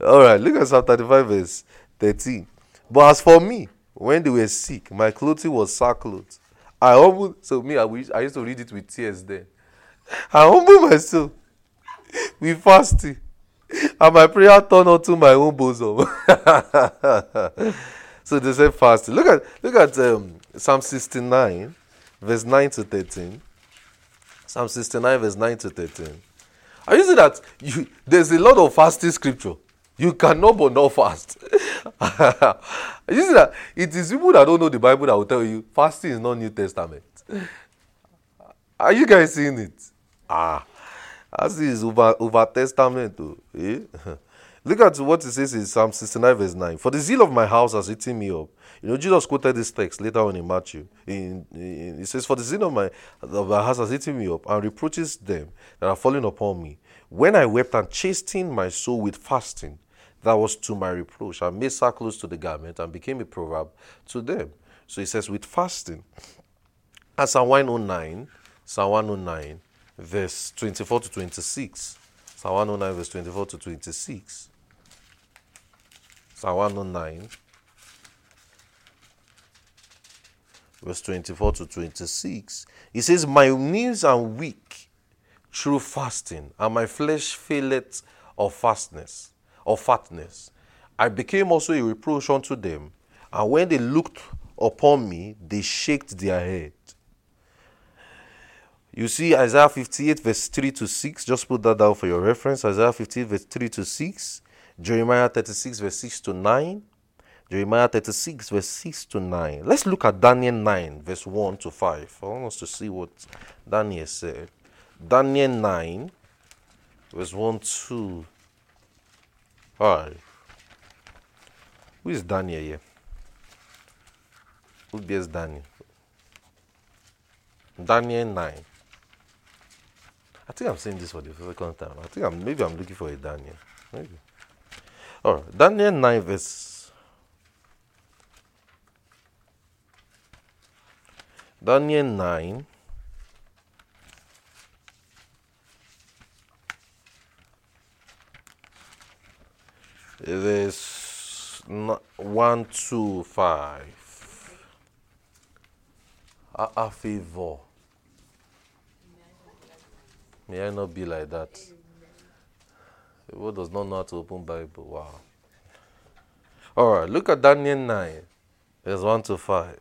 Speaker 1: All right, look at Psalm 35, verse 13. But as for me, when they were sick, my clothing was sackcloth. I humbled, so me, I, wish, I used to read it with tears then. [laughs] I humbled myself [laughs] with fasting, and my prayer turned onto my own bosom. [laughs] so they said fasting. Look at look at um, Psalm 69 verse 9 to 13. Psalm 69, verse 9 to 13. Are you see that you, there's a lot of fasting scripture? You cannot but not fast. [laughs] you see that it is people that don't know the Bible that will tell you fasting is not New Testament. Are you guys seeing it? Ah, as is over over Testament. Eh? [laughs] Look at what it says in Psalm 69, verse 9. For the zeal of my house has eaten me up. You know, Jesus quoted this text later on in Matthew. In, it says, For the zeal of my, of my house has eaten me up, and reproaches them that are falling upon me. When I wept and chastened my soul with fasting, that was to my reproach. I made sackcloth to the garment and became a proverb to them. So he says, with fasting. As Psalm 109, Psalm 109, verse 24 to 26. Psalm 109, verse 24 to 26. Psalm 109, verse 24 to 26. He says, My knees are weak through fasting, and my flesh faileth of fastness, of fatness. I became also a reproach unto them, and when they looked upon me, they shaked their head. You see Isaiah 58, verse 3 to 6. Just put that down for your reference. Isaiah 58, verse 3 to 6. Jeremiah 36, verse 6 to 9. Jeremiah 36, verse 6 to 9. Let's look at Daniel 9, verse 1 to 5. I want us to see what Daniel said. Daniel 9, verse 1 to 5. Who is Daniel here? Who bears Daniel? Daniel 9. I think I'm saying this for the second time. I think I'm maybe I'm looking for a Daniel. Maybe. All right. Daniel 9 verse Daniel 9 verse 1 to 5. A, a favor. May I not be like that. Who does not know how to open Bible? Wow. All right, look at Daniel 9, verse 1 to 5.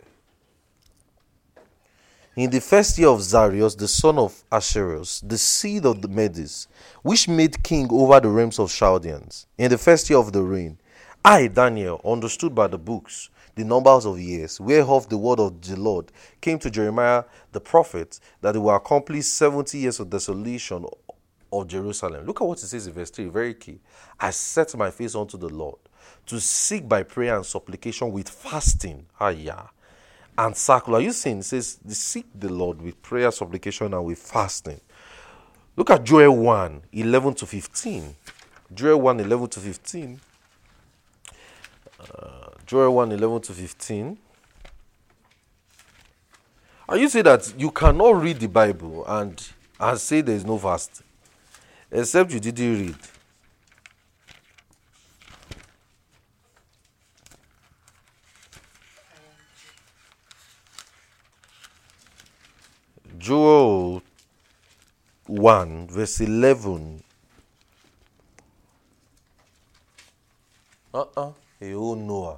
Speaker 1: In the first year of Darius, the son of Ahasuerus, the seed of the Medes, which made king over the realms of Chaldeans, in the first year of the reign, I, Daniel, understood by the books the numbers of years, whereof the word of the Lord came to Jeremiah the prophet, that it will accomplish 70 years of desolation of Jerusalem. Look at what it says in verse 3, very key. I set my face unto the Lord to seek by prayer and supplication with fasting. Ah. And sackcloth. Are you seeing? It says, seek the Lord with prayer, supplication, and with fasting. Look at Joel 1 11 to 15. Joel 1 11 to 15. Uh, Joel 1 11 to 15. Are you say that you cannot read the Bible and, and say there is no fast? Except you didn't read. Joel 1, verse 11. Uh uh. A old Noah,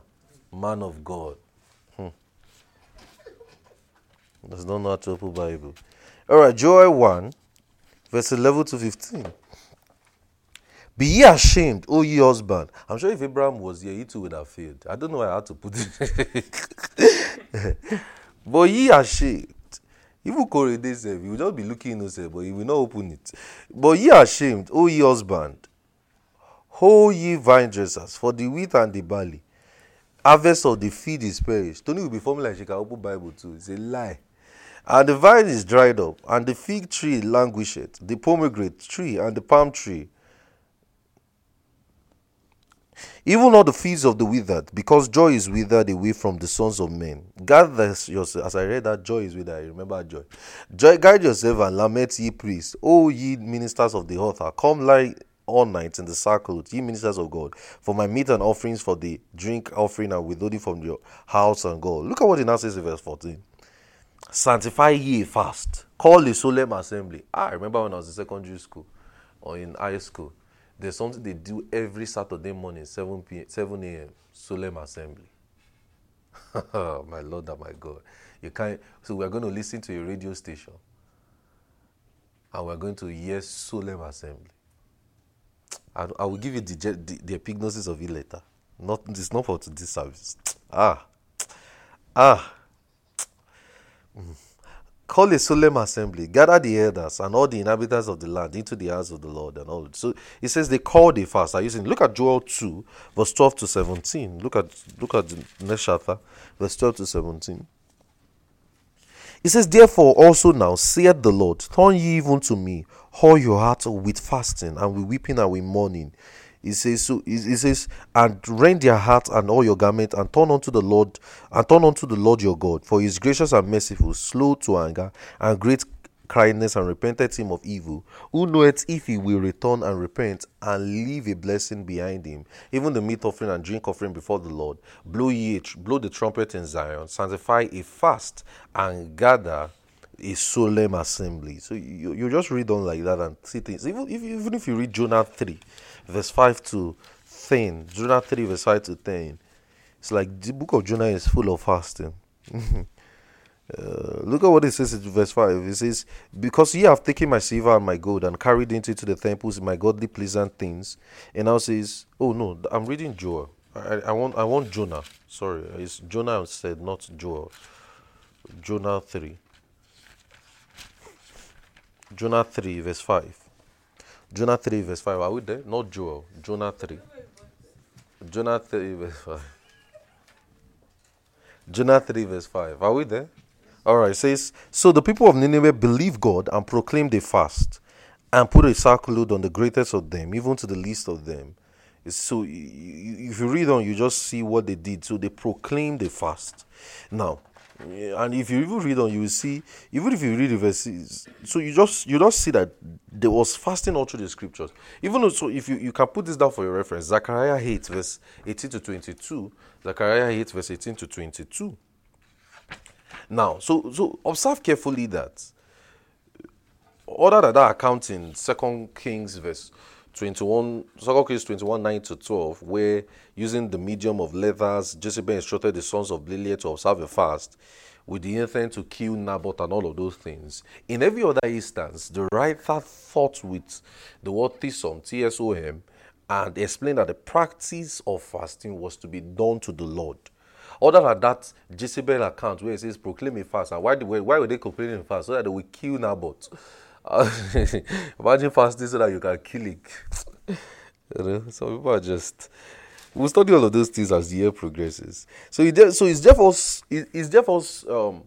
Speaker 1: man of God. Hmm. Does not open Bible. All right, Joel 1, verse 11 to 15. Be ye ashamed, O ye husband. I'm sure if Abraham was here, he too would have failed. I don't know why I had to put it. [laughs] but ye ashamed. Even Corey they say, you will just be looking innocent, but he will not open it. But ye ashamed, O ye husband. Ho ye vine dressers, for the wheat and the barley. Harvest of the field is perished. Tony will be forming like she can open Bible too. It's a lie. And the vine is dried up, and the fig tree languisheth, the pomegranate tree and the palm tree Even all the fields of the withered, because joy is withered away from the sons of men. Gather yourself, as I read that joy is withered, I remember joy. Joy, guide yourself and lament, ye priests, O ye ministers of the altar, come lie all night in the circle, ye ministers of God, for my meat and offerings for the drink offering and withholding from your house and God. Look at what he now says in verse 14. Sanctify ye fast, call the solemn assembly. Ah, I remember when I was in secondary school or in high school there's something they do every Saturday morning, 7 p.m., 7 a.m. Solemn assembly. [laughs] my Lord and my God. You can't. So we're going to listen to a radio station, and we're going to hear solemn assembly. I, I will give you the, the, the epignosis of it later. Not it's not for today's service. [tsk] Ah, [tsk] ah. [tsk] Mm. Call a solemn assembly, gather the elders and all the inhabitants of the land into the house of the Lord and all. So it says they called a fast. Are you saying look at Joel 2, verse 12 to 17. Look at look at the next chapter, verse 12 to 17. It says, Therefore also now saith the Lord, turn ye even to me, all your heart with fasting and with weeping and with mourning. He says, so he says, and rend your heart and all your garment, and turn unto the Lord, and turn unto the Lord your God, for he is gracious and merciful, slow to anger, and great kindness, and repented him of evil. Who knoweth if he will return and repent and leave a blessing behind him, even the meat offering and drink offering before the Lord. Blow ye, blow the trumpet in Zion, sanctify a fast, and gather a solemn assembly. So you, you just read on like that and see things. Even if even if you read Jonah three, verse 5 to 10. Jonah 3, verse 5 to 10. It's like the book of Jonah is full of fasting. [laughs] Uh, look at what it says in verse 5. It says, Because ye have taken my silver and my gold and carried into the temples my godly pleasant things. And now says, Oh no, I'm reading Joel. I, I want I want Jonah. Sorry, it's Jonah said, not Joel. Jonah 3. Jonah 3, verse 5. Jonah 3, verse 5. Are we there? Not Joel. Jonah 3. Jonah 3, verse 5. Jonah 3, verse 5. Are we there? All right. It says, So the people of Nineveh believed God and proclaimed a fast and put a sackcloth on the greatest of them, even to the least of them. So if you read on, you just see what they did. So they proclaimed a fast. Now, and if you even read on, you will see, even if you read the verses, so you just you just see that there was fasting all through the scriptures. Even though, so if you, you can put this down for your reference, Zechariah 8, verse 18 to 22, Zechariah 8, verse 18 to 22. Now, so so observe carefully that other than that account in Second Kings verse 21, 2 Kings 21, 9 to 12, where using the medium of leathers, Jezebel instructed the sons of Belial to observe a fast with the intent to kill Naboth and all of those things. In every other instance, the writer thought with the word Tsom, T-S-O-M, and explained that the practice of fasting was to be done to the Lord. Other than that Jezebel account where it says proclaim a fast, and why, why, why were they proclaiming fast? So that they will kill Naboth. [laughs] Imagine fasting so that you can kill it. you know, some people are just. We'll study all of those things as the year progresses. So, it, so it's therefore it's therefore um,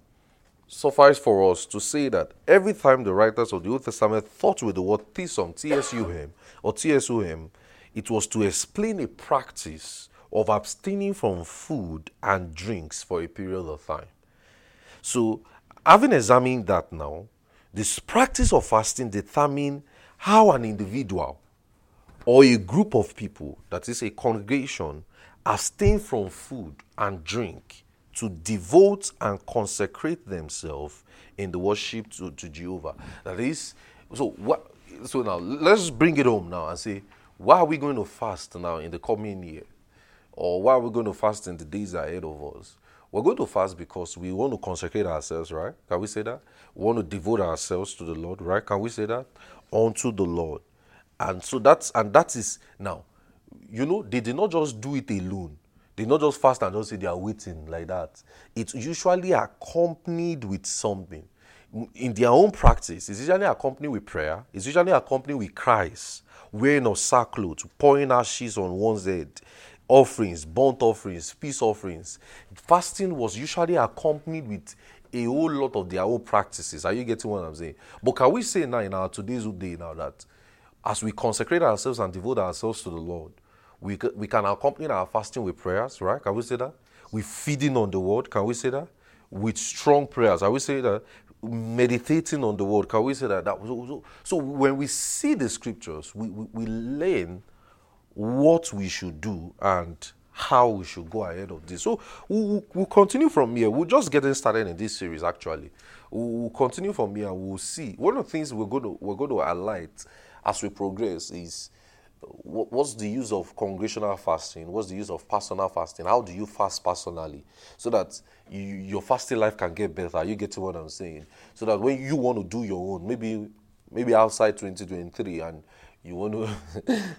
Speaker 1: suffice for us to say that every time the writers of the Old Testament thought with the word Tsom, T-S-U-M, or T-S-O-M, it was to explain a practice of abstaining from food and drinks for a period of time. So, having examined that now, this practice of fasting determines how an individual or a group of people, that is a congregation, abstain from food and drink to devote and consecrate themselves in the worship to, to Jehovah. That is, so what? So now let's bring it home now and say, why are we going to fast now in the coming year? Or why are we going to fast in the days ahead of us? We're going to fast because we want to consecrate ourselves, right? Can we say that? We want to devote ourselves to the Lord, right? Can we say that? Unto the Lord. And so that's and that is now, you know, they did not just do it alone. They not just fast and just say they are waiting like that. It's usually accompanied with something. In their own practice, it's usually accompanied with prayer, it's usually accompanied with cries, wearing of sackcloth, pouring ashes on one's head, offerings, burnt offerings, peace offerings. Fasting was usually accompanied with a whole lot of their own practices. Are you getting what I'm saying? But can we say now in our today's day now that as we consecrate ourselves and devote ourselves to the Lord, we, we can accompany our fasting with prayers, right? Can we say that? With feeding on the word, can we say that? With strong prayers, can we say that? Meditating on the word, can we say that? that so, so when we see the scriptures, we, we, we learn what we should do and how we should go ahead of this. So we'll, we'll continue from here. We're just getting started in this series actually. We'll continue from here. We'll see. One of the things we're going to we're going to highlight as we progress is what's the use of congregational fasting? What's the use of personal fasting? How do you fast personally so that you, your fasting life can get better? You get to what I'm saying? So that when you want to do your own, maybe maybe outside 2023 and you want to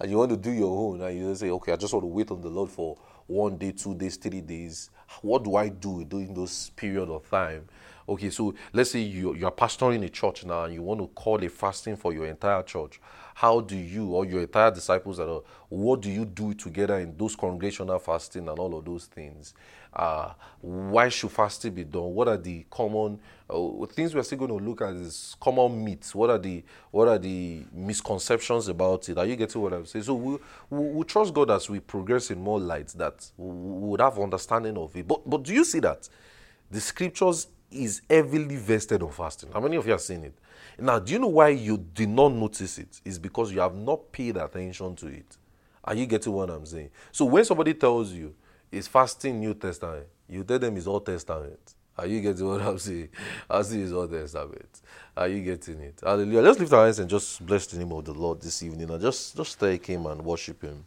Speaker 1: [laughs] you want to do your own and you say okay i just want to wait on the lord for one day two days three days. What do i do during those period of time? Okay so let's say you, you're pastoring a church now and you want to call a fasting for your entire church. How do you or your entire disciples are what do you do together in those congregational fasting and all of those things uh, why should fasting be done? What are the common uh, things we're still going to look at? Is common myths. What are the what are the misconceptions about it? Are you getting what I'm saying? So we we, we trust God as we progress in more light that we would have understanding of it. But but do you see that the scriptures is heavily vested on fasting? How many of you have seen it? Now, do you know why you did not notice it? It's because you have not paid attention to it. Are you getting what I'm saying? So when somebody tells you is fasting New Testament. You tell them it's Old Testament. Are you getting what I'm saying? [laughs] I see it's Old Testament. Are you getting it? Hallelujah. Let's lift our hands and just bless the name of the Lord this evening and just, just thank Him and worship Him.